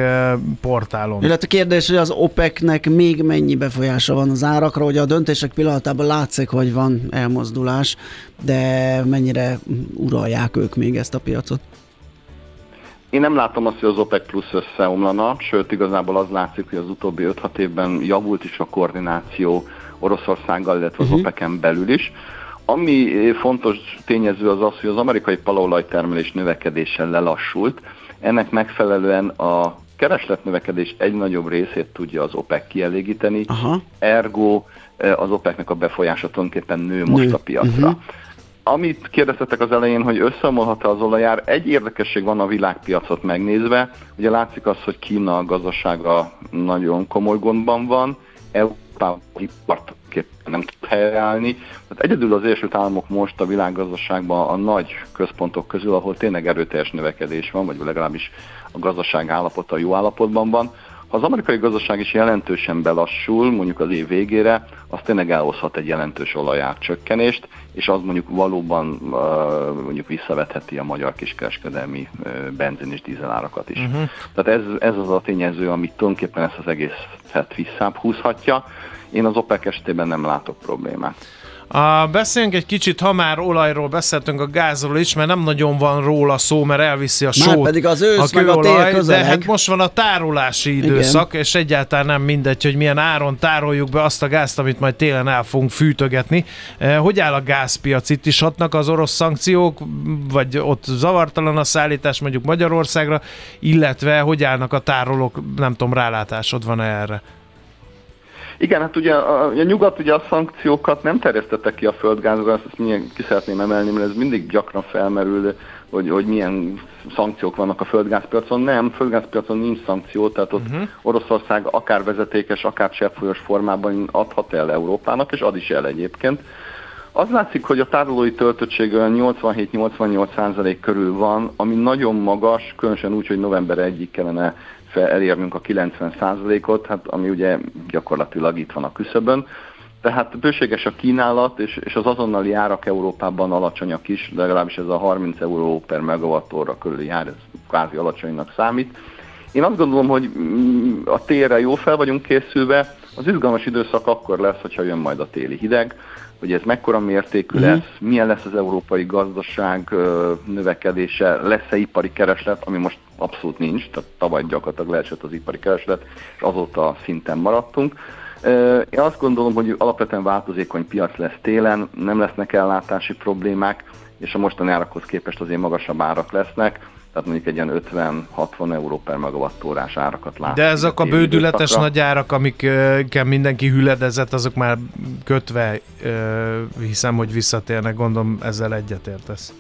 portálon. Illetve kérdés, hogy az OPEC-nek még mennyi befolyása van az árakra, hogy a döntések pillanatában látszik, hogy van elmozdulás, de mennyire uralják ők még ezt a piacot? Én nem látom azt, hogy az OPEC plusz összeomlana, sőt igazából az látszik, hogy az utóbbi 5-6 évben javult is a koordináció Oroszországgal, illetve az uh-huh. OPEC-en belül is. Ami fontos tényező az az, hogy az amerikai palaolajtermelés növekedéssel lelassult, ennek megfelelően a keresletnövekedés egy nagyobb részét tudja az OPEC kielégíteni, Aha. ergo eh, az OPEC-nek a befolyása tulajdonképpen nő most nő. a piacra. Uh-huh. Amit kérdeztetek az elején, hogy összeomolhat-e az olajár, egy érdekesség van a világpiacot megnézve. Ugye látszik az, hogy Kína gazdasága nagyon komoly gondban van, Európában ipart nem tud helyreállni. Tehát egyedül az Egyesült Államok most a világgazdaságban a nagy központok közül, ahol tényleg erőteljes növekedés van, vagy legalábbis a gazdaság állapota jó állapotban van, ha az amerikai gazdaság is jelentősen belassul, mondjuk az év végére, az tényleg elhozhat egy jelentős olajár csökkenést, és az mondjuk valóban mondjuk visszavetheti a magyar kiskereskedelmi benzin és dízelárakat is. Uh-huh. Tehát ez, ez az a tényező, amit tulajdonképpen ezt az egészet visszább húzhatja. Én az OPEC esetében nem látok problémát. A, beszéljünk egy kicsit, ha már olajról beszéltünk, a gázról is, mert nem nagyon van róla szó, mert elviszi a sót. Már pedig az ősz, a meg a tél De hát most van a tárolási időszak, Igen. és egyáltalán nem mindegy, hogy milyen áron tároljuk be azt a gázt, amit majd télen el fogunk fűtögetni. E, hogy áll a gázpiac? Itt is hatnak az orosz szankciók, vagy ott zavartalan a szállítás mondjuk Magyarországra, illetve hogy állnak a tárolók, nem tudom, rálátásod van erre? Igen, hát ugye a, a nyugat ugye a szankciókat nem terjesztette ki a földgázra, ezt milyen ki szeretném emelni, mert ez mindig gyakran felmerül, hogy, hogy milyen szankciók vannak a földgázpiacon. Nem, földgázpiacon nincs szankció, tehát ott uh-huh. Oroszország akár vezetékes, akár cseppfolyós formában adhat el Európának, és ad is el egyébként. Az látszik, hogy a tárolói töltöttség olyan 87-88% körül van, ami nagyon magas, különösen úgy, hogy november 1-ig kellene elérnünk a 90%-ot, hát ami ugye gyakorlatilag itt van a küszöbön. Tehát bőséges a kínálat, és, és az azonnali árak Európában alacsonyak is, de legalábbis ez a 30 euró per megawattóra körüli ár, ez kvázi alacsonynak számít. Én azt gondolom, hogy mm, a télre jó fel vagyunk készülve, az izgalmas időszak akkor lesz, hogyha jön majd a téli hideg, hogy ez mekkora mértékű uh-huh. lesz, milyen lesz az európai gazdaság növekedése, lesz-e ipari kereslet, ami most abszolút nincs, tehát tavaly gyakorlatilag leesett az ipari kereslet, és azóta szinten maradtunk. Én azt gondolom, hogy alapvetően változékony piac lesz télen, nem lesznek ellátási problémák, és a mostani árakhoz képest azért magasabb árak lesznek tehát mondjuk egy ilyen 50-60 euró per megawattórás árakat látunk. De ezek a bődületes időszakra. nagy árak, amikkel mindenki hüledezett, azok már kötve, hiszem, hogy visszatérnek, gondolom ezzel egyetértesz.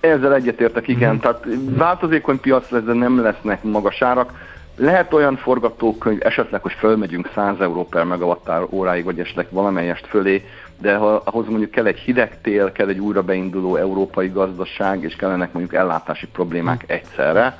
Ezzel egyetértek, igen. Mm. Tehát változékony piac lesz, de nem lesznek magas árak. Lehet olyan forgatókönyv, esetleg, hogy fölmegyünk 100 euró per megawattár óráig, vagy esetleg valamelyest fölé, de ha, ahhoz mondjuk kell egy hideg tél, kell egy újra beinduló európai gazdaság, és kellenek mondjuk ellátási problémák egyszerre,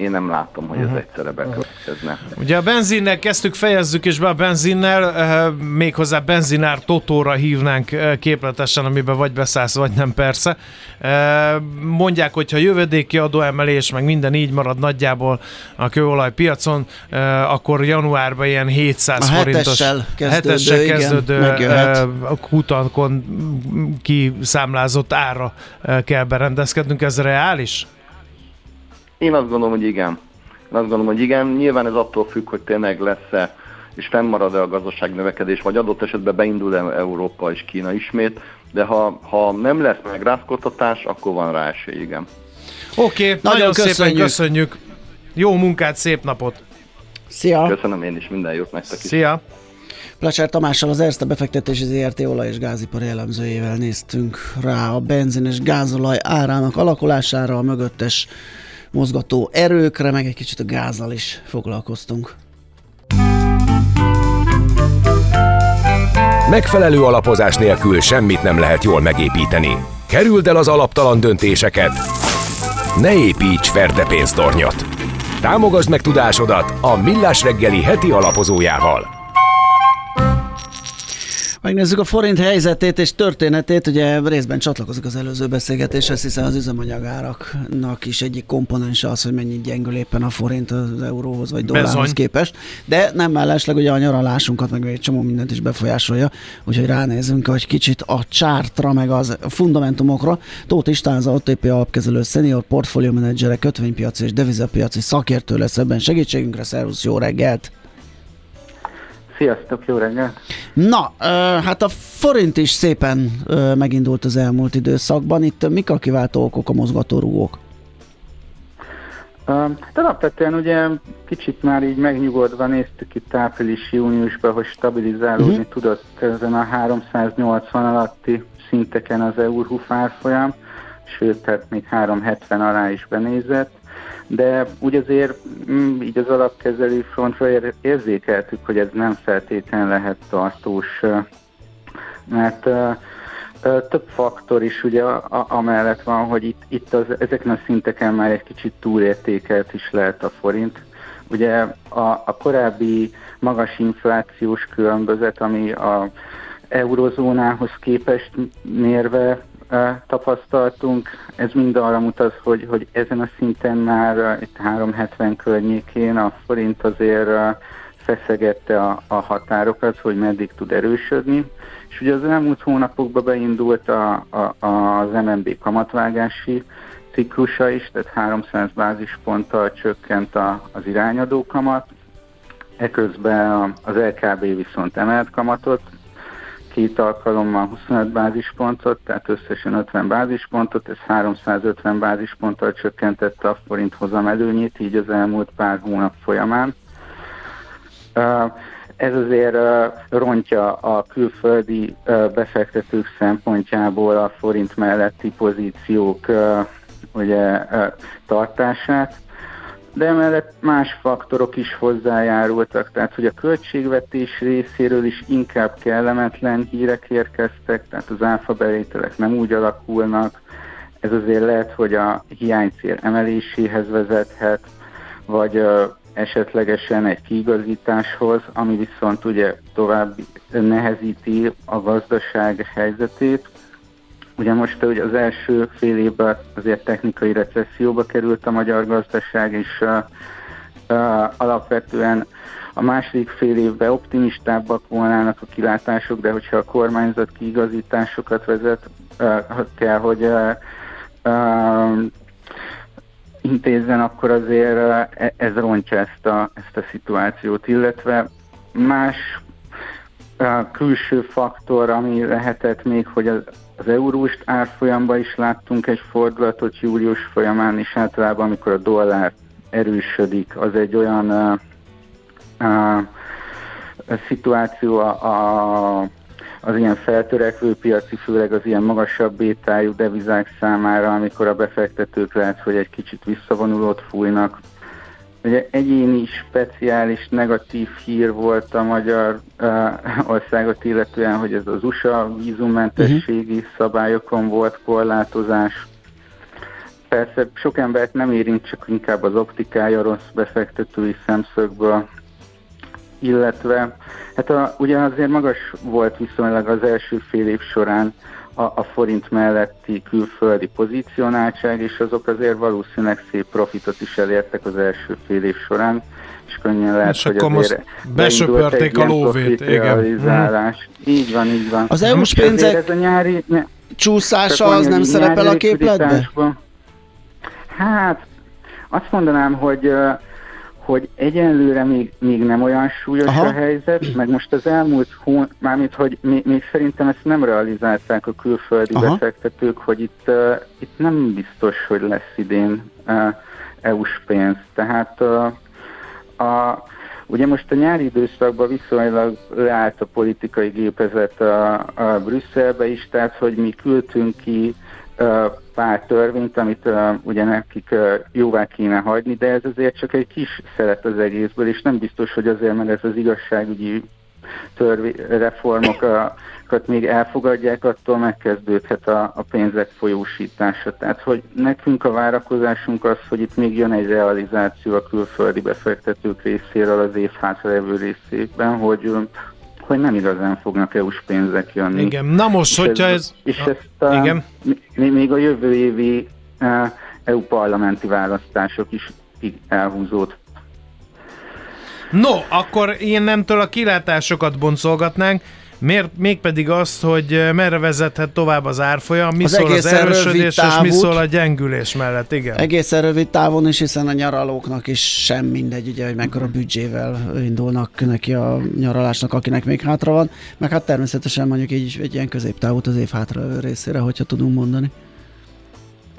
én nem látom, hogy ez uh-huh. egyszerre bekövetkezne. Ugye a benzinnel kezdtük, fejezzük is be a benzinnel, eh, méghozzá benzinár totóra hívnánk eh, képletesen, amiben vagy beszállsz, vagy nem persze. Eh, mondják, hogy ha jövedéki adóemelés, meg minden így marad nagyjából a kőolaj piacon, akkor januárban ilyen 700 a forintos kezdődő, hetessel kezdődő kutakon kiszámlázott ára kell berendezkednünk. Ez reális? Én azt gondolom, hogy igen. Én azt gondolom, hogy igen. Nyilván ez attól függ, hogy tényleg lesz-e és fennmarad-e a gazdaság növekedés, vagy adott esetben beindul-e Európa és Kína ismét, de ha, ha nem lesz meg rázkodtatás, akkor van rá esély, igen. Oké, okay, nagyon, nagyon köszönjük. szépen köszönjük. Jó munkát, szép napot! Szia! Köszönöm én is, minden jót nektek is. Szia! Plecser Tamással az Erste befektetési ZRT olaj- és gázipari elemzőjével néztünk rá a benzin és gázolaj árának alakulására, a mögöttes mozgató erőkre, meg egy kicsit a gázzal is foglalkoztunk. Megfelelő alapozás nélkül semmit nem lehet jól megépíteni. Kerüld el az alaptalan döntéseket. Ne építs ferde pénztornyot. Támogasd meg tudásodat a Millás reggeli heti alapozójával. Megnézzük a forint helyzetét és történetét, ugye részben csatlakozik az előző beszélgetéshez, hiszen az üzemanyagáraknak is egyik komponense az, hogy mennyit gyengül éppen a forint az euróhoz vagy dollárhoz Bezony. képest, de nem mellesleg ugye a nyaralásunkat, meg egy csomó mindent is befolyásolja, úgyhogy ránézünk hogy kicsit a csártra, meg az fundamentumokra. Tóth István, az OTP alapkezelő senior portfolio menedzsere, kötvénypiaci és devizapiaci szakértő lesz ebben segítségünkre. Szervusz, jó reggelt! Sziasztok, jó reggelt! Na, hát a forint is szépen megindult az elmúlt időszakban. Itt mik a kiváltó okok, a mozgatórugók? Hát alapvetően ugye kicsit már így megnyugodva néztük itt április-júniusban, hogy stabilizálódni uh-huh. tudott ezen a 380 alatti szinteken az EURHUF árfolyam, sőt, tehát még 370 alá is benézett de úgy azért mm, így az alapkezelő frontra érzékeltük, hogy ez nem feltétlenül lehet tartós, mert több faktor is ugye amellett van, hogy itt, itt az, ezeken a szinteken már egy kicsit túlértékelt is lehet a forint. Ugye a, a korábbi magas inflációs különbözet, ami a eurozónához képest mérve tapasztaltunk. Ez mind arra mutat, hogy, hogy ezen a szinten már itt 370 környékén a forint azért feszegette a, a határokat, hogy meddig tud erősödni. És ugye az elmúlt hónapokban beindult a, a, az MNB kamatvágási ciklusa is, tehát 300 bázisponttal csökkent a, az irányadó kamat. Eközben az LKB viszont emelt kamatot, két alkalommal 25 bázispontot, tehát összesen 50 bázispontot, ez 350 bázisponttal csökkentette a forint hozam előnyét, így az elmúlt pár hónap folyamán. Ez azért rontja a külföldi befektetők szempontjából a forint melletti pozíciók ugye, tartását de emellett más faktorok is hozzájárultak, tehát hogy a költségvetés részéről is inkább kellemetlen hírek érkeztek, tehát az áfabevételek nem úgy alakulnak, ez azért lehet, hogy a hiánycél emeléséhez vezethet, vagy esetlegesen egy kiigazításhoz, ami viszont ugye tovább nehezíti a gazdaság helyzetét, Ugye most ugye az első fél évben azért technikai recesszióba került a magyar gazdaság, és uh, uh, alapvetően a második fél évben optimistábbak volnának a kilátások, de hogyha a kormányzat kiigazításokat vezet, uh, kell, hogy uh, uh, intézzen, akkor azért uh, ez rontja ezt a, ezt a szituációt, illetve más uh, külső faktor, ami lehetett még, hogy az az eurós árfolyamban is láttunk egy fordulatot július folyamán, és általában amikor a dollár erősödik, az egy olyan uh, uh, szituáció a, a, az ilyen feltörekvő piaci, főleg az ilyen magasabb bétájú devizák számára, amikor a befektetők lehet, hogy egy kicsit visszavonulót fújnak, Ugye egyéni speciális negatív hír volt a magyar uh, országot illetően, hogy ez az USA vízummentességi uh-huh. szabályokon volt korlátozás. Persze sok embert nem érint, csak inkább az optikája rossz befektetői szemszögből, illetve hát a, ugye azért magas volt viszonylag az első fél év során a, a forint melletti külföldi pozícionáltság, és azok azért valószínűleg szép profitot is elértek az első fél év során, és könnyen lehet, és hogy azért besöpörték a lóvét, igen. Mm. Így van, így van. Az EU-s pénzek ez a nyári, csúszása az nem szerepel a képletben? Hát, azt mondanám, hogy hogy egyenlőre még, még nem olyan súlyos Aha. a helyzet, meg most az elmúlt hón, mármint, hogy még, még szerintem ezt nem realizálták a külföldi Aha. befektetők, hogy itt, uh, itt nem biztos, hogy lesz idén uh, EU-s pénz. Tehát uh, a, Ugye most a nyári időszakban viszonylag leállt a politikai gépezet a, a Brüsszelbe is, tehát hogy mi küldtünk ki pár törvényt, amit ugye nekik jóvá kéne hagyni, de ez azért csak egy kis szeret az egészből, és nem biztos, hogy azért, mert ez az igazságügyi reformokat még elfogadják, attól megkezdődhet a, a pénzek folyósítása. Tehát, hogy nekünk a várakozásunk az, hogy itt még jön egy realizáció a külföldi befektetők részéről az év hátralévő részében, hogy hogy nem igazán fognak EU-s pénzek jönni. Igen, na most, és hogyha ez... ez... És ezt a, igen. még a jövő évi EU parlamenti választások is elhúzódhat No, akkor nemtől a kilátásokat boncolgatnánk, miért mégpedig azt, hogy merre vezethet tovább az árfolyam, mi az szól az erősödés és mi szól a gyengülés mellett, igen. Egészen rövid távon is, hiszen a nyaralóknak is sem mindegy, ugye, hogy mekkora büdzsével indulnak neki a nyaralásnak, akinek még hátra van, meg hát természetesen mondjuk így egy ilyen középtávút az év hátra részére, hogyha tudunk mondani.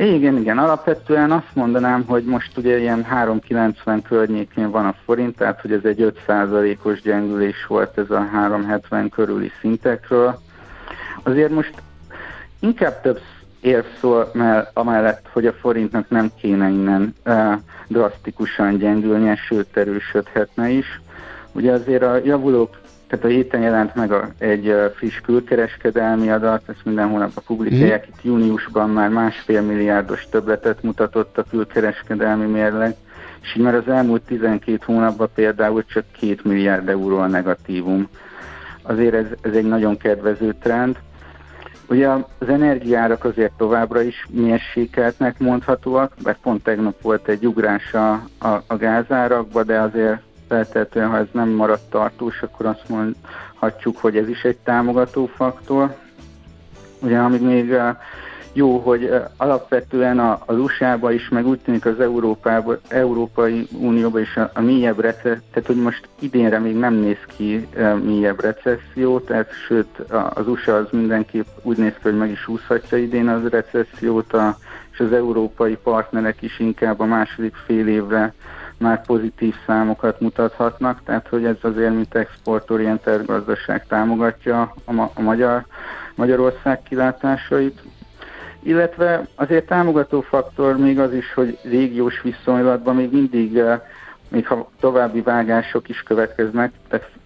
Igen, igen. Alapvetően azt mondanám, hogy most ugye ilyen 3,90 környékén van a forint, tehát hogy ez egy 5%-os gyengülés volt ez a 3,70 körüli szintekről. Azért most inkább több érv szól amellett, hogy a forintnak nem kéne innen drasztikusan gyengülnie, sőt erősödhetne is. Ugye azért a javulók tehát a héten jelent meg a, egy friss külkereskedelmi adat, ezt minden hónapban publikálják, itt júniusban már másfél milliárdos többletet mutatott a külkereskedelmi mérleg, és így már az elmúlt 12 hónapban például csak 2 milliárd euró a negatívum. Azért ez, ez egy nagyon kedvező trend. Ugye az energiárak azért továbbra is mérsékeltnek mondhatóak, mert pont tegnap volt egy ugrás a, a, a gázárakba, de azért feltétlenül, ha ez nem maradt tartós, akkor azt mondhatjuk, hogy ez is egy támogató faktor. Ugye, amíg még eh, jó, hogy eh, alapvetően az USA-ba is, meg úgy tűnik az Európába, Európai Unióba is a, a mélyebb recesszió, tehát hogy most idénre még nem néz ki eh, mélyebb recesszió, tehát sőt az USA az mindenképp úgy néz ki, hogy meg is úszhatja idén az recessziót, a, és az európai partnerek is inkább a második fél évre már pozitív számokat mutathatnak, tehát hogy ez azért, mint exportorientált gazdaság támogatja a, ma- a magyar, Magyarország kilátásait. Illetve azért támogató faktor még az is, hogy régiós viszonylatban még mindig, eh, még ha további vágások is következnek,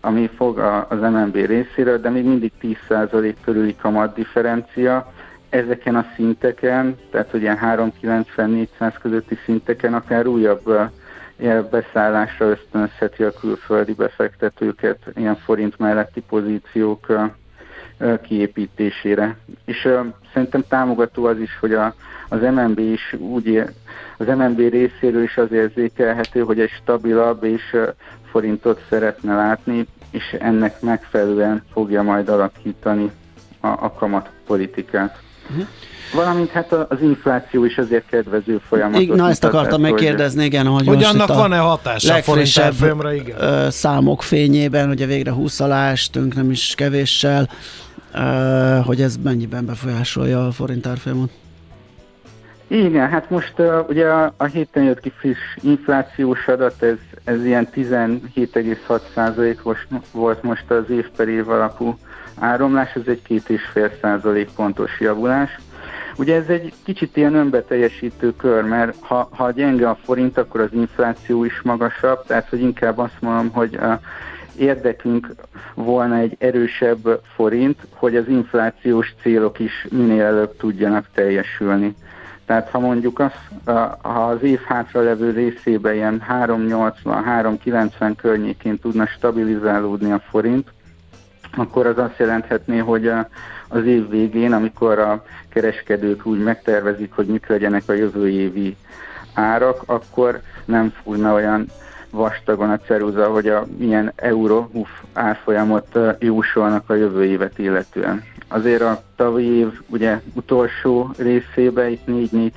ami fog az MNB részéről, de még mindig 10% körüli kamat differencia, ezeken a szinteken, tehát ilyen 390-400 közötti szinteken akár újabb eh, beszállásra ösztönözheti a külföldi befektetőket ilyen forint melletti pozíciók kiépítésére. És szerintem támogató az is, hogy a, az MNB is úgy, az MNB részéről is az érzékelhető, hogy egy stabilabb és forintot szeretne látni, és ennek megfelelően fogja majd alakítani a, a kamatpolitikát. Uh-huh. Valamint hát az infláció is azért kedvező folyamatot. Na ezt akartam megkérdezni, igen, hogy, hogy annak van-e hatása a forint igen. számok fényében, ugye végre 20 alá estünk, nem is kevéssel, hogy ez mennyiben befolyásolja a forint árfolyamot? Igen, hát most uh, ugye a, a héten jött ki friss inflációs adat, ez, ez ilyen 17,6% volt most az év per év alapú áramlás, ez egy két és fél százalék pontos javulás. Ugye ez egy kicsit ilyen önbeteljesítő kör, mert ha, ha gyenge a forint, akkor az infláció is magasabb, tehát hogy inkább azt mondom, hogy a érdekünk volna egy erősebb forint, hogy az inflációs célok is minél előbb tudjanak teljesülni. Tehát ha mondjuk az, ha az év hátra levő részében ilyen 380-390 környékén tudna stabilizálódni a forint, akkor az azt jelenthetné, hogy az év végén, amikor a kereskedők úgy megtervezik, hogy mik legyenek a jövő évi árak, akkor nem fújna olyan vastagon a ceruza, hogy a milyen euró uf, árfolyamot jósolnak a jövő évet illetően. Azért a tavalyi év ugye utolsó részében itt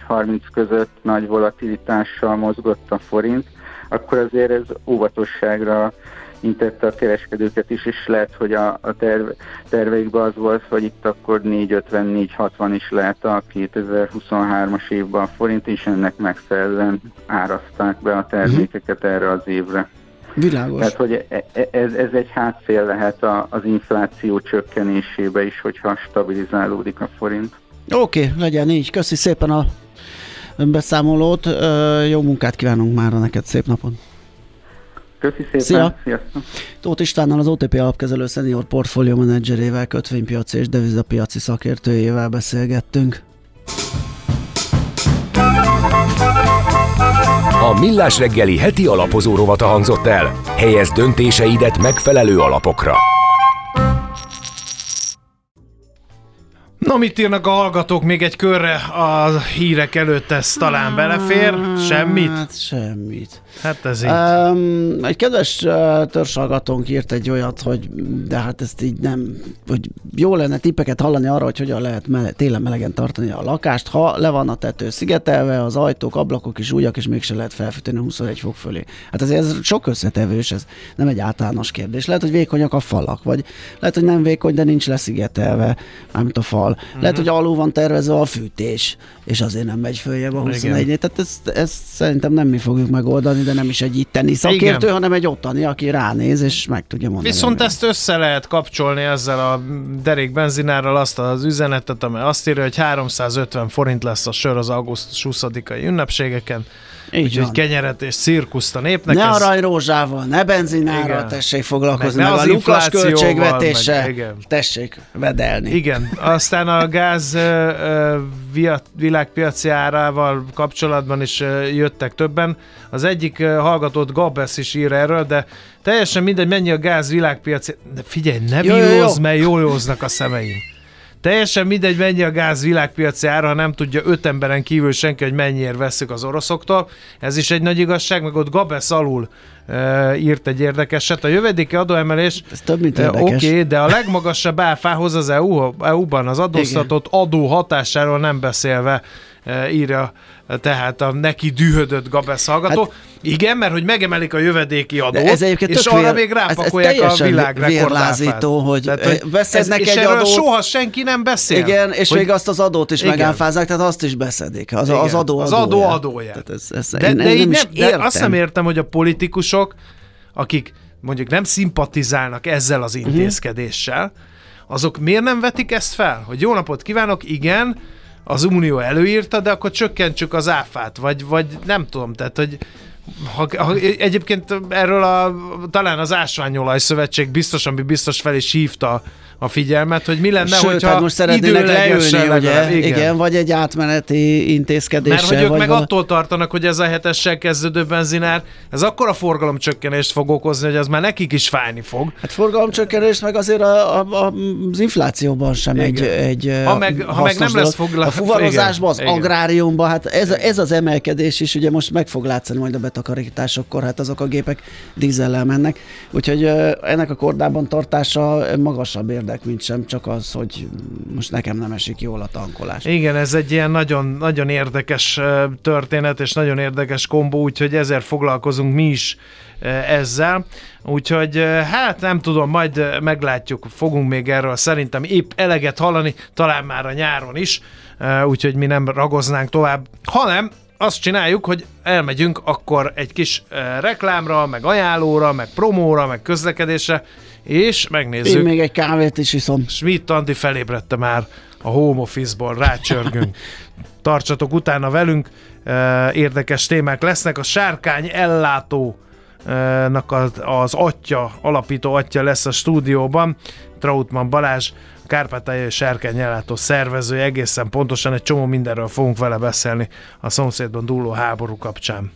4-4-30 között nagy volatilitással mozgott a forint, akkor azért ez óvatosságra intette a kereskedőket is, és lehet, hogy a, a terve, terveikben az volt, hogy itt akkor 450-460 is lehet a 2023-as évben a forint, és ennek megfelelően áraszták be a termékeket erre az évre. Világos. Tehát, hogy e, e, ez, ez egy hátszél lehet az infláció csökkenésébe is, hogyha stabilizálódik a forint. Oké, okay, legyen így. Köszi szépen a beszámolót. Jó munkát kívánunk már neked, szép napon! Köszi szépen. Szia. Sziasztok. Tóth Istvánnal az OTP alapkezelő senior portfólió menedzserével, kötvénypiaci és devizapiaci szakértőjével beszélgettünk. A Millás reggeli heti alapozó rovata hangzott el. Helyez döntéseidet megfelelő alapokra. No, mit írnak a hallgatók még egy körre a hírek előtt, ez talán belefér? Semmit? Hát semmit. Hát ez így. Um, egy kedves uh, törzsalgatónk írt egy olyat, hogy de hát ezt így nem, hogy jó lenne tippeket hallani arra, hogy hogyan lehet mele, télen melegen tartani a lakást, ha le van a tető szigetelve, az ajtók, ablakok is újak, és mégse lehet felfűteni 21 fok fölé. Hát azért ez sok összetevős, ez nem egy általános kérdés. Lehet, hogy vékonyak a falak, vagy lehet, hogy nem vékony, de nincs leszigetelve, mármint a fal. Uh-huh. Lehet, hogy alul van tervezve a fűtés, és azért nem megy följebb a 21 Tehát ezt, ezt szerintem nem mi fogjuk megoldani, de nem is egy itteni szakértő, Igen. hanem egy ottani, aki ránéz, és meg tudja mondani. Viszont ezt össze lehet kapcsolni ezzel a derék benzinárral azt az üzenetet, amely azt írja, hogy 350 forint lesz a sör az augusztus 20-ai ünnepségeken. Így Úgyhogy kenyeret és cirkuszt a népnek. Ne ez... aranyrózsával, ne benzinára tessék foglalkozni, meg, meg a Lukas költségvetése, meg, igen. tessék vedelni. Igen, aztán a gáz világpiaci árával kapcsolatban is jöttek többen. Az egyik uh, hallgatót Gabesz is ír erről, de teljesen mindegy, mennyi a gáz világpiaci... De figyelj, ne jó, jó, jó. mert jól józnak a szemeim. Teljesen mindegy, mennyi a gáz világpiaci ára, ha nem tudja öt emberen kívül senki, hogy mennyiért veszük az oroszoktól. Ez is egy nagy igazság, meg ott Gabesz alul e, írt egy érdekeset. A jövedéki adóemelés Ez több, mint érdekes. Oké, okay, de a legmagasabb áfához az EU, EU-ban az adóztatott adó hatásáról nem beszélve írja tehát a neki dühödött Gabesz hallgató. Hát, igen, mert hogy megemelik a jövedéki adót, ez és arra vér, még rápakolják ez, ez a világrekordlázító, hogy, tehát, hogy beszednek ez, egy adót. soha senki nem beszél. Igen, és hogy, még azt az adót is megáfázzák, tehát azt is beszedik. Az, igen, az adó Az adó adója. Tehát ez, ez, de, én, de, én nem, nem, de azt nem értem, hogy a politikusok, akik mondjuk nem szimpatizálnak ezzel az mhm. intézkedéssel, azok miért nem vetik ezt fel? Hogy jó napot kívánok, igen, az Unió előírta, de akkor csökkentsük az áfát, vagy, vagy nem tudom, tehát, hogy ha, ha, egyébként erről a, talán az Ásványolaj Szövetség biztos, ami biztos fel is hívta a figyelmet, hogy mi lenne, Sőt, hogyha hát most szeretnének leülni, ugye? Igen. igen. vagy egy átmeneti intézkedéssel. Mert hogy ők vagy meg val... attól tartanak, hogy ez a hetessel kezdődő benzinár, ez akkor a forgalomcsökkenést fog okozni, hogy az már nekik is fájni fog. Hát forgalomcsökkenés meg azért a, a, a, az inflációban sem igen. egy, egy ha meg, ha meg nem lesz foglal... A fuvarozásban, az igen. agráriumban, hát ez, ez az emelkedés is, ugye most meg fog látszani majd a betakarításokkor, hát azok a gépek dízellel mennek, úgyhogy ennek a kordában tartása magasabb érde érdek, mint sem csak az, hogy most nekem nem esik jól a tankolás. Igen, ez egy ilyen nagyon, nagyon érdekes történet, és nagyon érdekes kombó, úgyhogy ezért foglalkozunk mi is ezzel. Úgyhogy hát nem tudom, majd meglátjuk, fogunk még erről szerintem épp eleget hallani, talán már a nyáron is, úgyhogy mi nem ragoznánk tovább, hanem azt csináljuk, hogy elmegyünk akkor egy kis reklámra, meg ajánlóra, meg promóra, meg közlekedésre, és megnézzük. Én még egy kávét is iszom. Schmidt Andi felébredte már a home office-ból, rácsörgünk. Tartsatok utána velünk, érdekes témák lesznek. A sárkány ellátó az, az atya, alapító atya lesz a stúdióban, Trautmann Balázs, Kárpátaljai Sárkány ellátó szervező, egészen pontosan egy csomó mindenről fogunk vele beszélni a szomszédban dúló háború kapcsán.